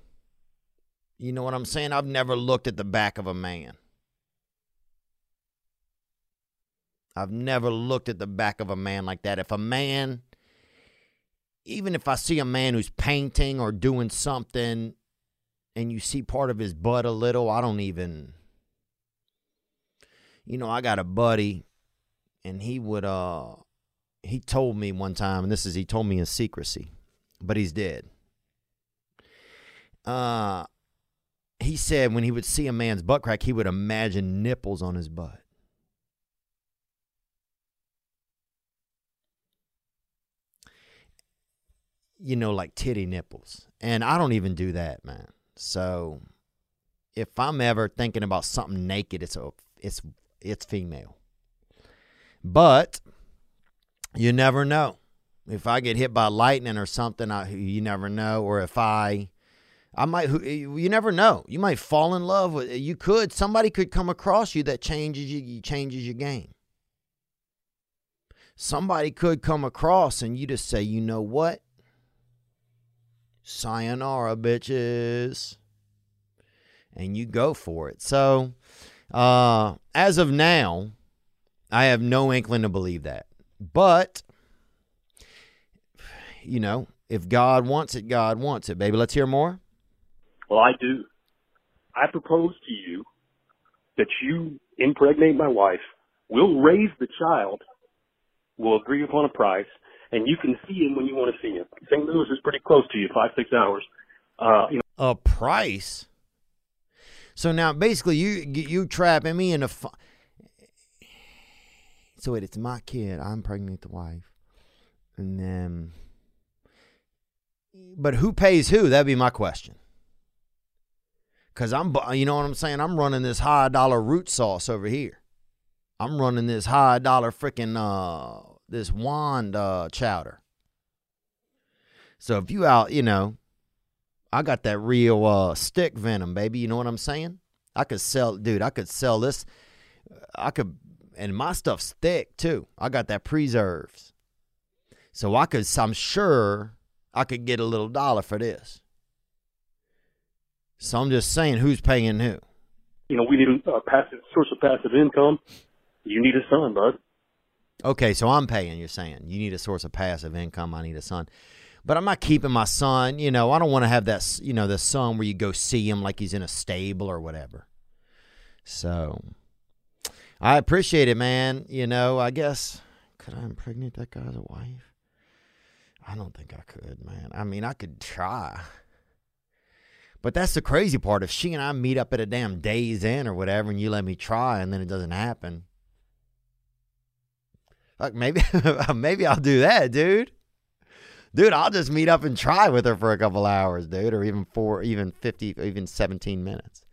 Speaker 1: You know what I'm saying? I've never looked at the back of a man. I've never looked at the back of a man like that. If a man, even if I see a man who's painting or doing something and you see part of his butt a little, I don't even. You know, I got a buddy and he would, uh, he told me one time, and this is, he told me in secrecy, but he's dead. Uh, he said when he would see a man's butt crack, he would imagine nipples on his butt. You know, like titty nipples. And I don't even do that, man. So if I'm ever thinking about something naked, it's a it's it's female. But you never know. If I get hit by lightning or something, I, you never know. Or if I I might. You never know. You might fall in love with. You could. Somebody could come across you that changes you. Changes your game. Somebody could come across and you just say, you know what? Sayonara, bitches. And you go for it. So, uh, as of now, I have no inkling to believe that. But, you know, if God wants it, God wants it, baby. Let's hear more.
Speaker 3: Well, I do. I propose to you that you impregnate my wife. We'll raise the child. We'll agree upon a price, and you can see him when you want to see him. St. Louis is pretty close to you, five six hours. Uh, you
Speaker 1: know. A price. So now, basically, you you trapping me in a. Fu- so wait, it's my kid. I'm pregnant with the wife, and then. But who pays who? That'd be my question. Cause I'm, you know what I'm saying. I'm running this high dollar root sauce over here. I'm running this high dollar freaking uh this wand uh chowder. So if you out, you know, I got that real uh stick venom, baby. You know what I'm saying? I could sell, dude. I could sell this. I could, and my stuff's thick too. I got that preserves. So I could. I'm sure I could get a little dollar for this. So I'm just saying, who's paying who?
Speaker 3: You know, we need a passive source of passive income. You need a son, bud.
Speaker 1: Okay, so I'm paying. You're saying you need a source of passive income. I need a son, but I'm not keeping my son. You know, I don't want to have that. You know, the son where you go see him like he's in a stable or whatever. So I appreciate it, man. You know, I guess could I impregnate that guy's wife? I don't think I could, man. I mean, I could try. But that's the crazy part. If she and I meet up at a damn Days Inn or whatever, and you let me try, and then it doesn't happen, like maybe maybe I'll do that, dude. Dude, I'll just meet up and try with her for a couple hours, dude, or even four, even fifty, even seventeen minutes.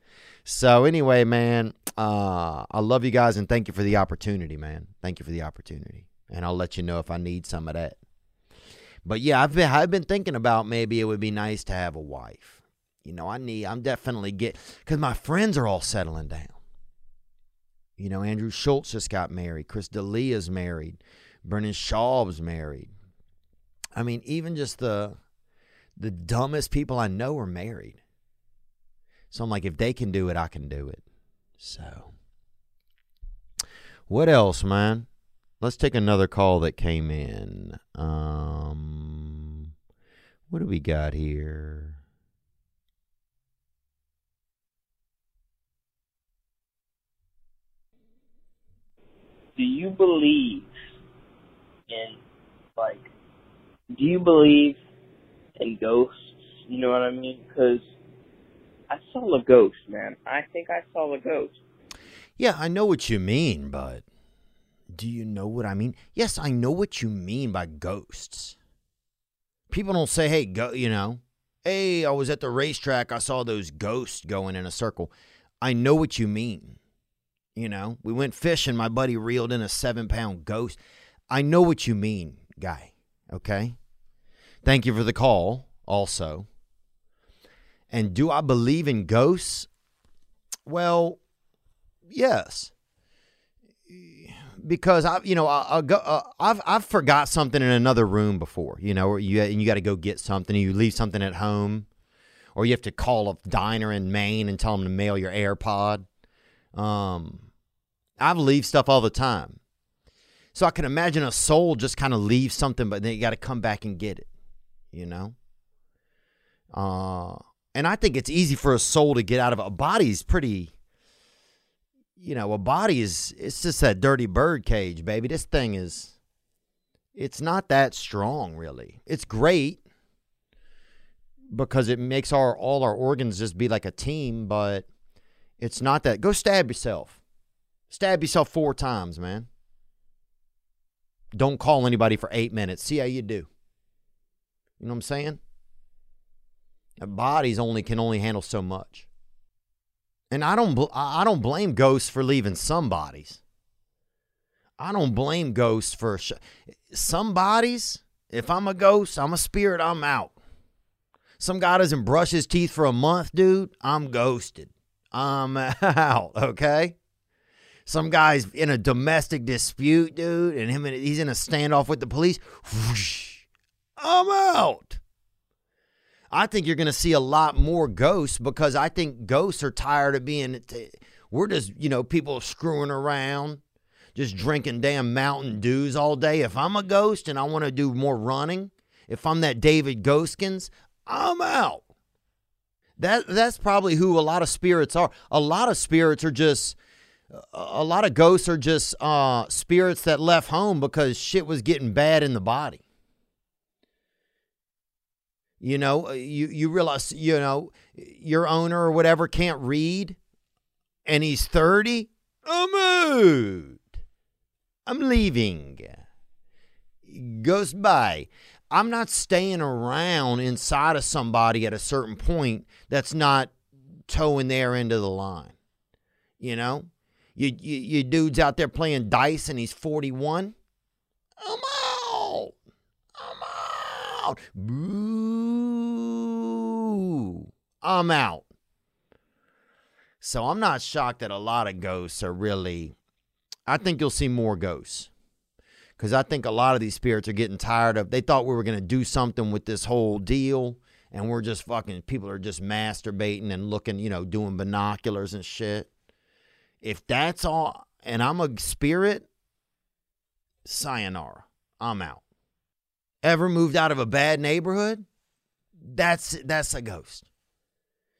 Speaker 1: So anyway, man, uh, I love you guys and thank you for the opportunity, man. Thank you for the opportunity, and I'll let you know if I need some of that. But yeah, I've been I've been thinking about maybe it would be nice to have a wife you know, I need, I'm definitely get, because my friends are all settling down. You know, Andrew Schulz just got married. Chris D'Elia's married. Brendan Schaub's married. I mean, even just the the dumbest people I know are married. So I'm like, if they can do it, I can do it. So, what else, man? Let's take another call that came in. Um, what do we got here?
Speaker 4: Do you believe in like do you believe in ghosts? You know what I mean? Because I saw a ghost, man. I think I saw a ghost.
Speaker 1: Yeah, I know what you mean, but do you know what I mean? Yes, I know what you mean by ghosts. People don't say, "Hey, go," you know. Hey, I was at the racetrack. I saw those ghosts going in a circle. I know what you mean. You know, we went fishing. My buddy reeled in a seven pound ghost. I know what you mean, guy. Okay. Thank you for the call, also. And do I believe in ghosts? Well, yes. Because I, you know, I, go, uh, I've I've forgot something in another room before. You know, or you and you got to go get something. and You leave something at home, or you have to call a diner in Maine and tell them to mail your AirPod. Um, I leave stuff all the time. So I can imagine a soul just kind of leaves something, but then you got to come back and get it, you know? Uh, and I think it's easy for a soul to get out of a body is pretty, you know, a body is, it's just that dirty bird cage, baby. This thing is, it's not that strong, really. It's great because it makes our all our organs just be like a team, but it's not that. Go stab yourself. Stab yourself four times, man. Don't call anybody for eight minutes. See how you do. You know what I'm saying? Bodies only can only handle so much. And I don't bl- I don't blame ghosts for leaving some bodies. I don't blame ghosts for sh- some bodies. If I'm a ghost, I'm a spirit, I'm out. Some guy doesn't brush his teeth for a month, dude. I'm ghosted. I'm out. Okay. Some guy's in a domestic dispute, dude, and him and he's in a standoff with the police. Whoosh, I'm out. I think you're going to see a lot more ghosts because I think ghosts are tired of being. We're just, you know, people screwing around, just drinking damn Mountain Dews all day. If I'm a ghost and I want to do more running, if I'm that David Ghostkins, I'm out. That that's probably who a lot of spirits are. A lot of spirits are just a lot of ghosts are just uh, spirits that left home because shit was getting bad in the body. You know, uh, you you realize you know your owner or whatever can't read, and he's thirty. I'm out. I'm leaving. Goes by. I'm not staying around inside of somebody at a certain point that's not towing their end of the line. You know, you, you, you dudes out there playing dice and he's 41. I'm out. I'm out. Boo. I'm out. So I'm not shocked that a lot of ghosts are really. I think you'll see more ghosts because I think a lot of these spirits are getting tired of. They thought we were going to do something with this whole deal, and we're just fucking. People are just masturbating and looking, you know, doing binoculars and shit. If that's all, and I'm a spirit, sayonara. I'm out. Ever moved out of a bad neighborhood? That's that's a ghost.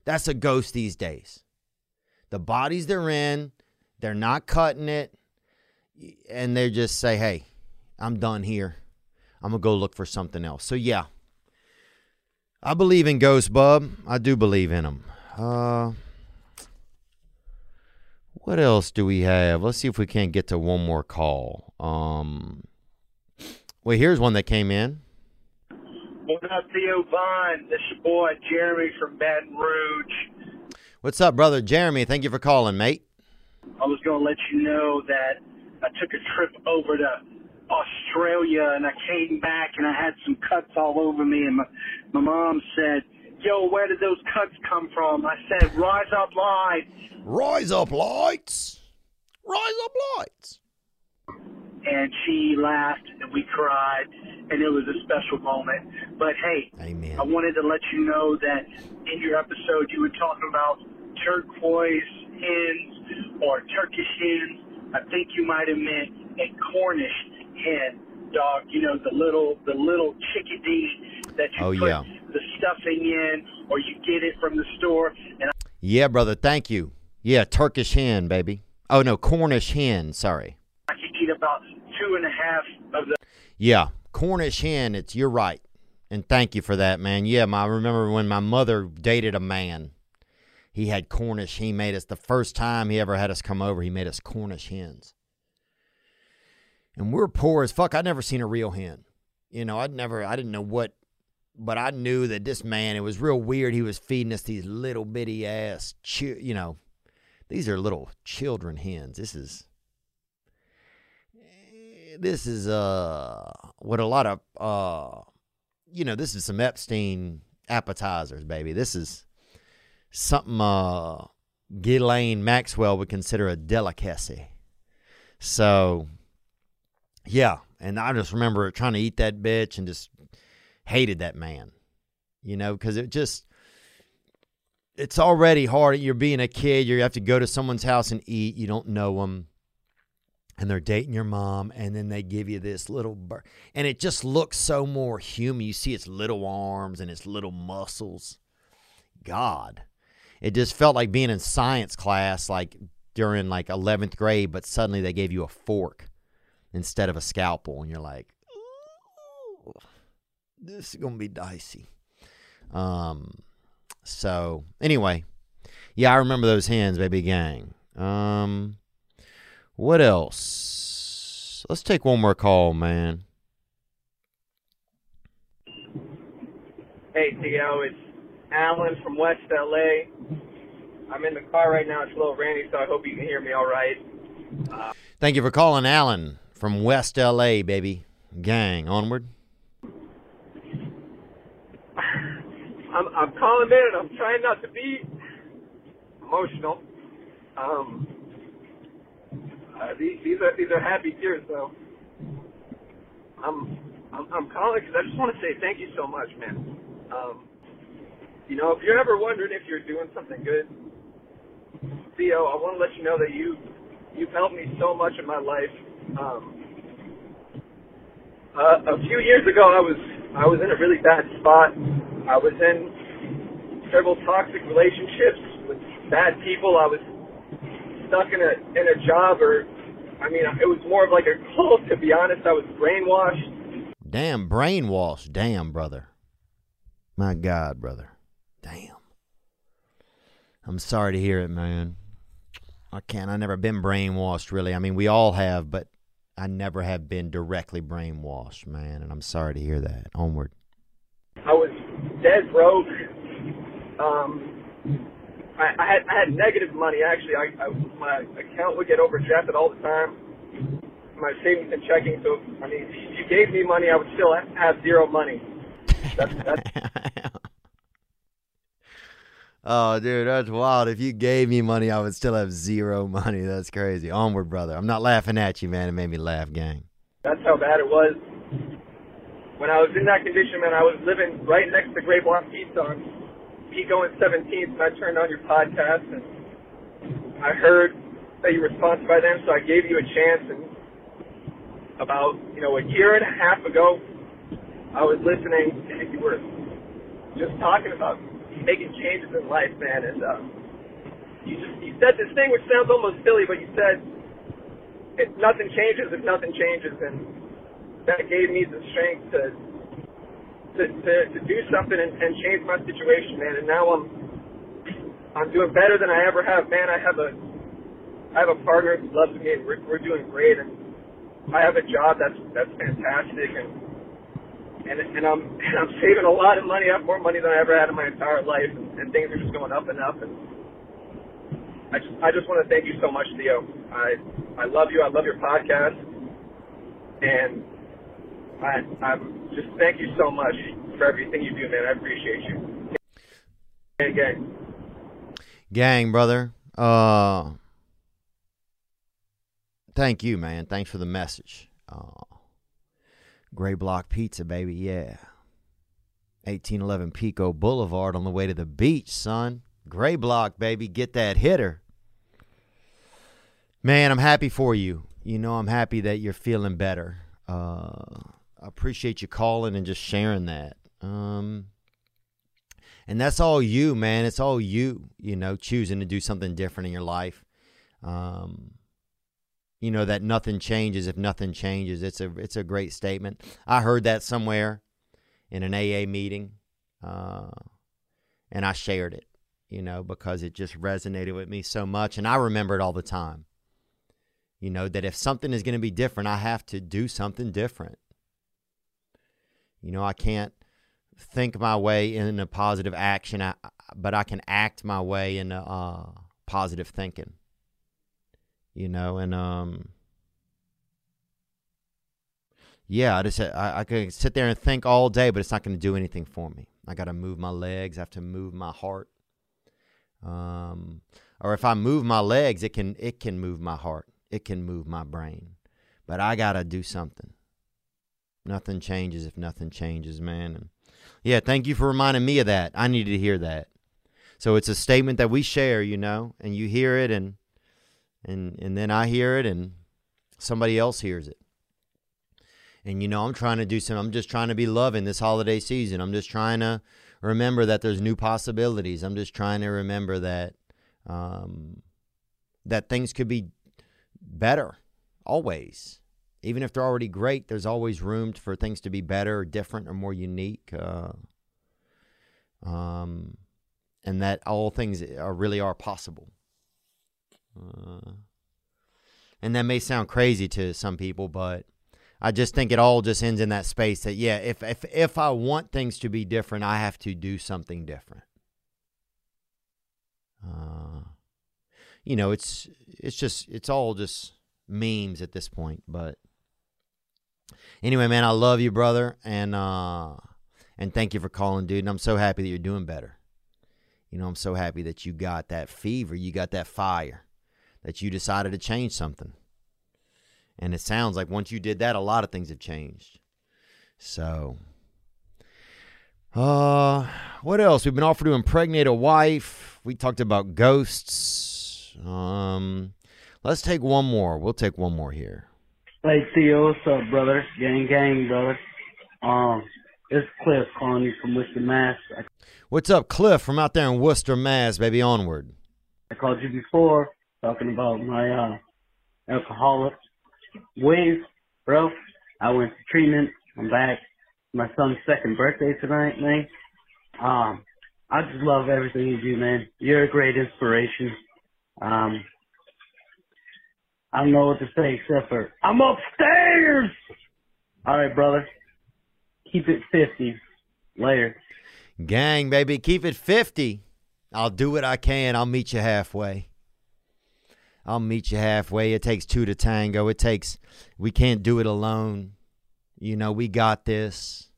Speaker 1: That's a ghost these days. The bodies they're in, they're not cutting it, and they just say, "Hey, I'm done here. I'm gonna go look for something else." So yeah, I believe in ghosts, bub. I do believe in them. Uh, what else do we have? Let's see if we can't get to one more call. Um, well, here's one that came in.
Speaker 5: What up, Theo Von? This is your boy Jeremy from Baton Rouge.
Speaker 1: What's up, brother Jeremy? Thank you for calling, mate.
Speaker 5: I was going to let you know that I took a trip over to Australia and I came back and I had some cuts all over me and my, my mom said, yo, where did those cuts come from? I said, rise up lights.
Speaker 1: Rise up lights. Rise up lights.
Speaker 5: And she laughed and we cried and it was a special moment. But hey,
Speaker 1: Amen.
Speaker 5: I wanted to let you know that in your episode you were talking about turquoise hens or Turkish hens. I think you might have meant a Cornish hen dog. You know the little the little chickadee that you
Speaker 1: Oh,
Speaker 5: put
Speaker 1: yeah.
Speaker 5: Stuffing in, or you get it from the store. And
Speaker 1: Yeah, brother. Thank you. Yeah, Turkish hen, baby. Oh no, Cornish hen. Sorry.
Speaker 5: I could eat about two and a half of the.
Speaker 1: Yeah, Cornish hen. It's you're right, and thank you for that, man. Yeah, my, I remember when my mother dated a man. He had Cornish. He made us the first time he ever had us come over. He made us Cornish hens, and we're poor as fuck. I'd never seen a real hen. You know, I'd never. I didn't know what, but I knew that this man. It was real weird. He was feeding us these little bitty ass. Chi- you know, these are little children hens. This is this is uh what a lot of uh you know this is some Epstein appetizers, baby. This is something uh Ghislaine Maxwell would consider a delicacy. So yeah, and I just remember trying to eat that bitch and just hated that man. You know, because it just it's already hard. You're being a kid. You have to go to someone's house and eat. You don't know them and they're dating your mom and then they give you this little bird and it just looks so more human you see its little arms and its little muscles god it just felt like being in science class like during like 11th grade but suddenly they gave you a fork instead of a scalpel and you're like this is gonna be dicey um so anyway yeah i remember those hands, baby gang um what else? Let's take one more call, man.
Speaker 6: Hey, Theo, it's Alan from West LA. I'm in the car right now. It's a little rainy, so I hope you can hear me all right.
Speaker 1: Thank you for calling Alan from West LA, baby. Gang, onward.
Speaker 6: I'm I'm calling in and I'm trying not to be emotional. Um, uh, these, these are these are happy tears, though. I'm I'm, I'm calling because I just want to say thank you so much, man. Um, you know, if you're ever wondering if you're doing something good, Theo, I want to let you know that you you've helped me so much in my life. Um, uh, a few years ago, I was I was in a really bad spot. I was in several toxic relationships with bad people. I was stuck in a in a job, or I mean, it was more of like a cult. To be honest, I was brainwashed.
Speaker 1: Damn, brainwashed. Damn, brother. My God, brother. Damn. I'm sorry to hear it, man. I can't. I never been brainwashed, really. I mean, we all have, but I never have been directly brainwashed, man. And I'm sorry to hear that. Onward.
Speaker 6: Dead broke. Um, I, I had I had negative money. Actually, I, I my account would get overdrafted all the time. My savings and checking. So I mean, if you gave me money, I would still have zero money. That's, that's,
Speaker 1: Oh, dude, that's wild. If you gave me money, I would still have zero money. That's crazy. Onward, brother. I'm not laughing at you, man. It made me laugh, gang.
Speaker 6: That's how bad it was. When I was in that condition, man, I was living right next to Great Block Pizza on Pico and 17th, and I turned on your podcast, and I heard that you were sponsored by them, so I gave you a chance. And about, you know, a year and a half ago, I was listening, and you were just talking about making changes in life, man. And uh, you just you said this thing which sounds almost silly, but you said if nothing changes if nothing changes, and that gave me the strength to to to, to do something and, and change my situation, man. And now I'm I'm doing better than I ever have, man. I have a I have a partner who loves me, and we're, we're doing great, and I have a job that's that's fantastic, and and and I'm and I'm saving a lot of money. I have more money than I ever had in my entire life, and, and things are just going up and up. And I just I just want to thank you so much, Theo. I I love you. I love your podcast, and I I'm just thank you so much for everything you do, man. I appreciate you. And gang.
Speaker 1: Gang, brother. Uh, thank you, man. Thanks for the message. Uh, Gray Block Pizza, baby. Yeah. 1811 Pico Boulevard on the way to the beach, son. Gray Block, baby. Get that hitter. Man, I'm happy for you. You know, I'm happy that you're feeling better. Uh, I appreciate you calling and just sharing that. Um, and that's all you, man. It's all you, you know, choosing to do something different in your life. Um, you know that nothing changes if nothing changes. It's a it's a great statement. I heard that somewhere in an AA meeting, uh, and I shared it. You know because it just resonated with me so much, and I remember it all the time. You know that if something is going to be different, I have to do something different. You know I can't think my way in a positive action, but I can act my way in uh, positive thinking you know, and um, yeah, I just I, I could sit there and think all day, but it's not going to do anything for me. I got to move my legs. I have to move my heart. Um, or if I move my legs, it can it can move my heart. It can move my brain. But I got to do something. Nothing changes if nothing changes, man. And yeah, thank you for reminding me of that. I needed to hear that. So it's a statement that we share, you know, and you hear it and and and then I hear it and somebody else hears it. And you know, I'm trying to do some I'm just trying to be loving this holiday season. I'm just trying to remember that there's new possibilities. I'm just trying to remember that um, that things could be better always. Even if they're already great, there's always room for things to be better or different or more unique. Uh, um, and that all things are really are possible. Uh, and that may sound crazy to some people, but I just think it all just ends in that space that yeah, if if if I want things to be different, I have to do something different. Uh, you know, it's it's just it's all just memes at this point, but anyway, man, I love you, brother, and uh, And thank you for calling, dude. And I'm so happy that you're doing better. You know, I'm so happy that you got that fever, you got that fire, that you decided to change something. And it sounds like once you did that, a lot of things have changed. So, uh, what else? We've been offered to impregnate a wife. We talked about ghosts. Um, let's take one more. We'll take one more here.
Speaker 7: Hey Theo, what's up, brother? Gang, gang, brother. Um, it's Cliff calling you from Worcester, Mass.
Speaker 1: What's up, Cliff from out there in Worcester, Mass, baby? Onward.
Speaker 7: I called you before talking about my uh alcoholic ways, bro. I went to treatment. I'm back. My son's second birthday tonight, man. Um, I just love everything you do, man. You're a great inspiration. Um, I don't know what to say except for I'm upstairs. All right, brother. Keep it fifty. Later.
Speaker 1: Gang, baby, keep it 50. I'll do what I can. I'll meet you halfway. I'll meet you halfway. It takes two to tango. It takes, we can't do it alone. You know, we got this.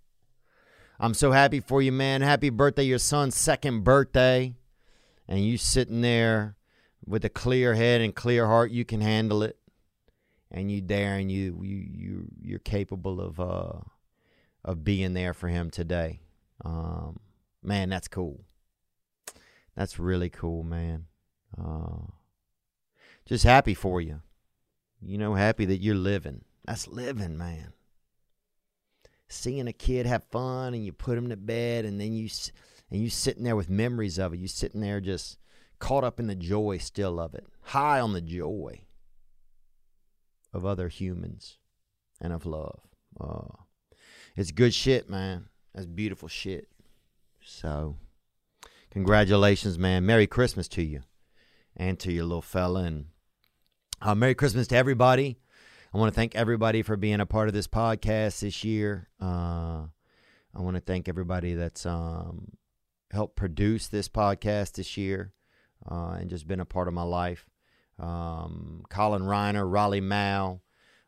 Speaker 1: I'm so happy for you, man. Happy birthday, your son's second birthday. And you sitting there with a clear head and clear heart, you can handle it. And you dare and you you you you're capable of uh of being there for him today. Um man, that's cool. That's really cool, man. Uh just happy for you. You know, happy that you're living. That's living, man. Seeing a kid have fun and you put him to bed and then you and you sitting there with memories of it. You sitting there just caught up in the joy still of it. High on the joy of other humans and of love. Uh, it's good shit, man. That's beautiful shit. So, congratulations, man. Merry Christmas to you and to your little fella. And uh, Merry Christmas to everybody. I want to thank everybody for being a part of this podcast this year. Uh, I want to thank everybody that's um, helped produce this podcast this year uh, and just been a part of my life. Um, Colin Reiner, Raleigh Mao,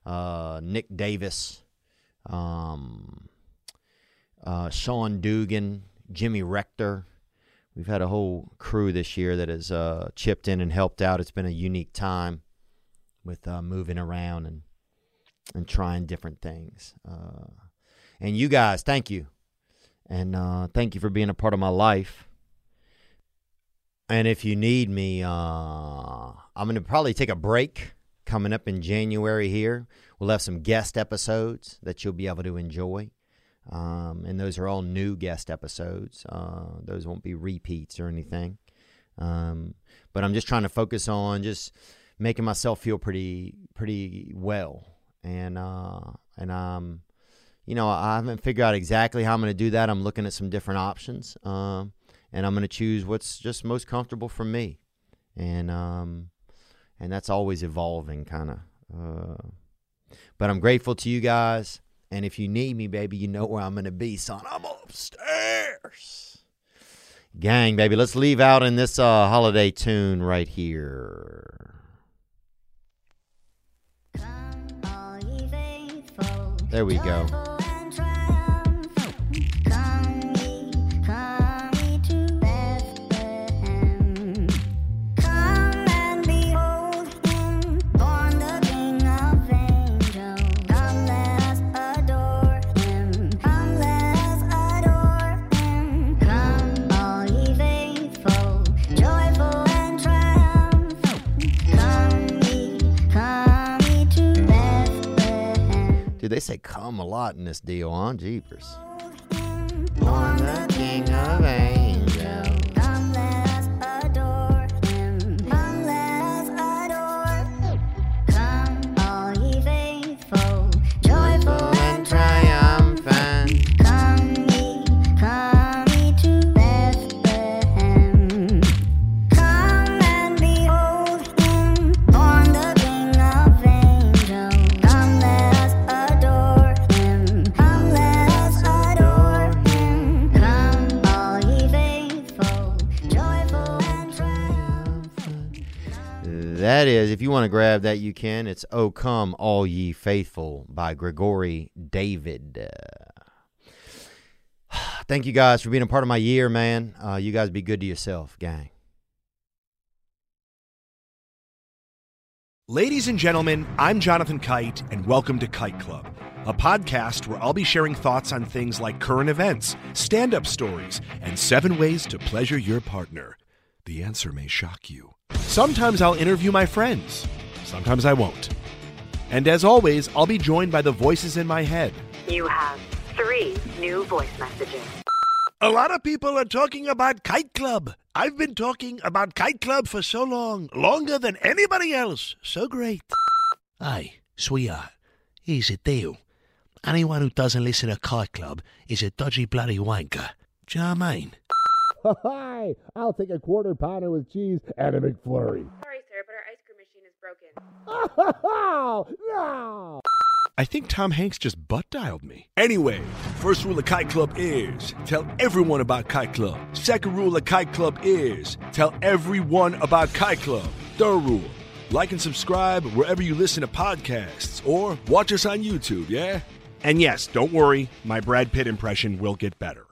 Speaker 1: uh, Nick Davis, um, uh, Sean Dugan, Jimmy Rector. We've had a whole crew this year that has uh, chipped in and helped out. It's been a unique time with uh, moving around and and trying different things. Uh, and you guys, thank you, and thank you for being a part of my life. And if you need me, uh, I'm going to probably take a break coming up in January here. We'll have some guest episodes that you'll be able to enjoy. Um, and those are all new guest episodes. Uh, those won't be repeats or anything. Um, but I'm just trying to focus on just making myself feel pretty pretty well. And uh, and um, you know, I haven't figured out exactly how I'm going to do that. I'm looking at some different options. Um, and I'm going to choose what's just most comfortable for me. And um, and that's always evolving, kind of. Uh, but I'm grateful to you guys. And if you need me, baby, you know where I'm going to be, son. I'm upstairs. Gang, baby, let's leave out in this uh, holiday tune right here. There we go. Dude, they say come a lot in this deal, huh? Jeepers. The King of Angels. To grab that, you can. It's "O Come, All Ye Faithful" by Gregory David. Thank you guys for being a part of my year, man. Uh, you guys be good to yourself, gang.
Speaker 8: Ladies and gentlemen, I'm Jonathan Kite, and welcome to Kite Club, a podcast where I'll be sharing thoughts on things like current events, stand up stories, and seven ways to pleasure your partner. The answer may shock you. Sometimes I'll interview my friends, sometimes I won't. And as always, I'll be joined by the voices in my head.
Speaker 9: You have three new voice messages.
Speaker 8: A lot of people are talking about Kite Club. I've been talking about Kite Club for so long, longer than anybody else. So great. Hey, sweetheart, here's the deal. Anyone who doesn't listen to Kite Club is a dodgy bloody wanker. Do you know what I mean?
Speaker 10: Hi, I'll take a quarter pounder with cheese and a McFlurry.
Speaker 9: Sorry, sir, but our ice cream machine is broken.
Speaker 10: Oh, no!
Speaker 8: I think Tom Hanks just butt dialed me. Anyway, first rule of Kite Club is tell everyone about Kite Club. Second rule of Kite Club is tell everyone about Kite Club. Third rule like and subscribe wherever you listen to podcasts or watch us on YouTube, yeah? And yes, don't worry, my Brad Pitt impression will get better.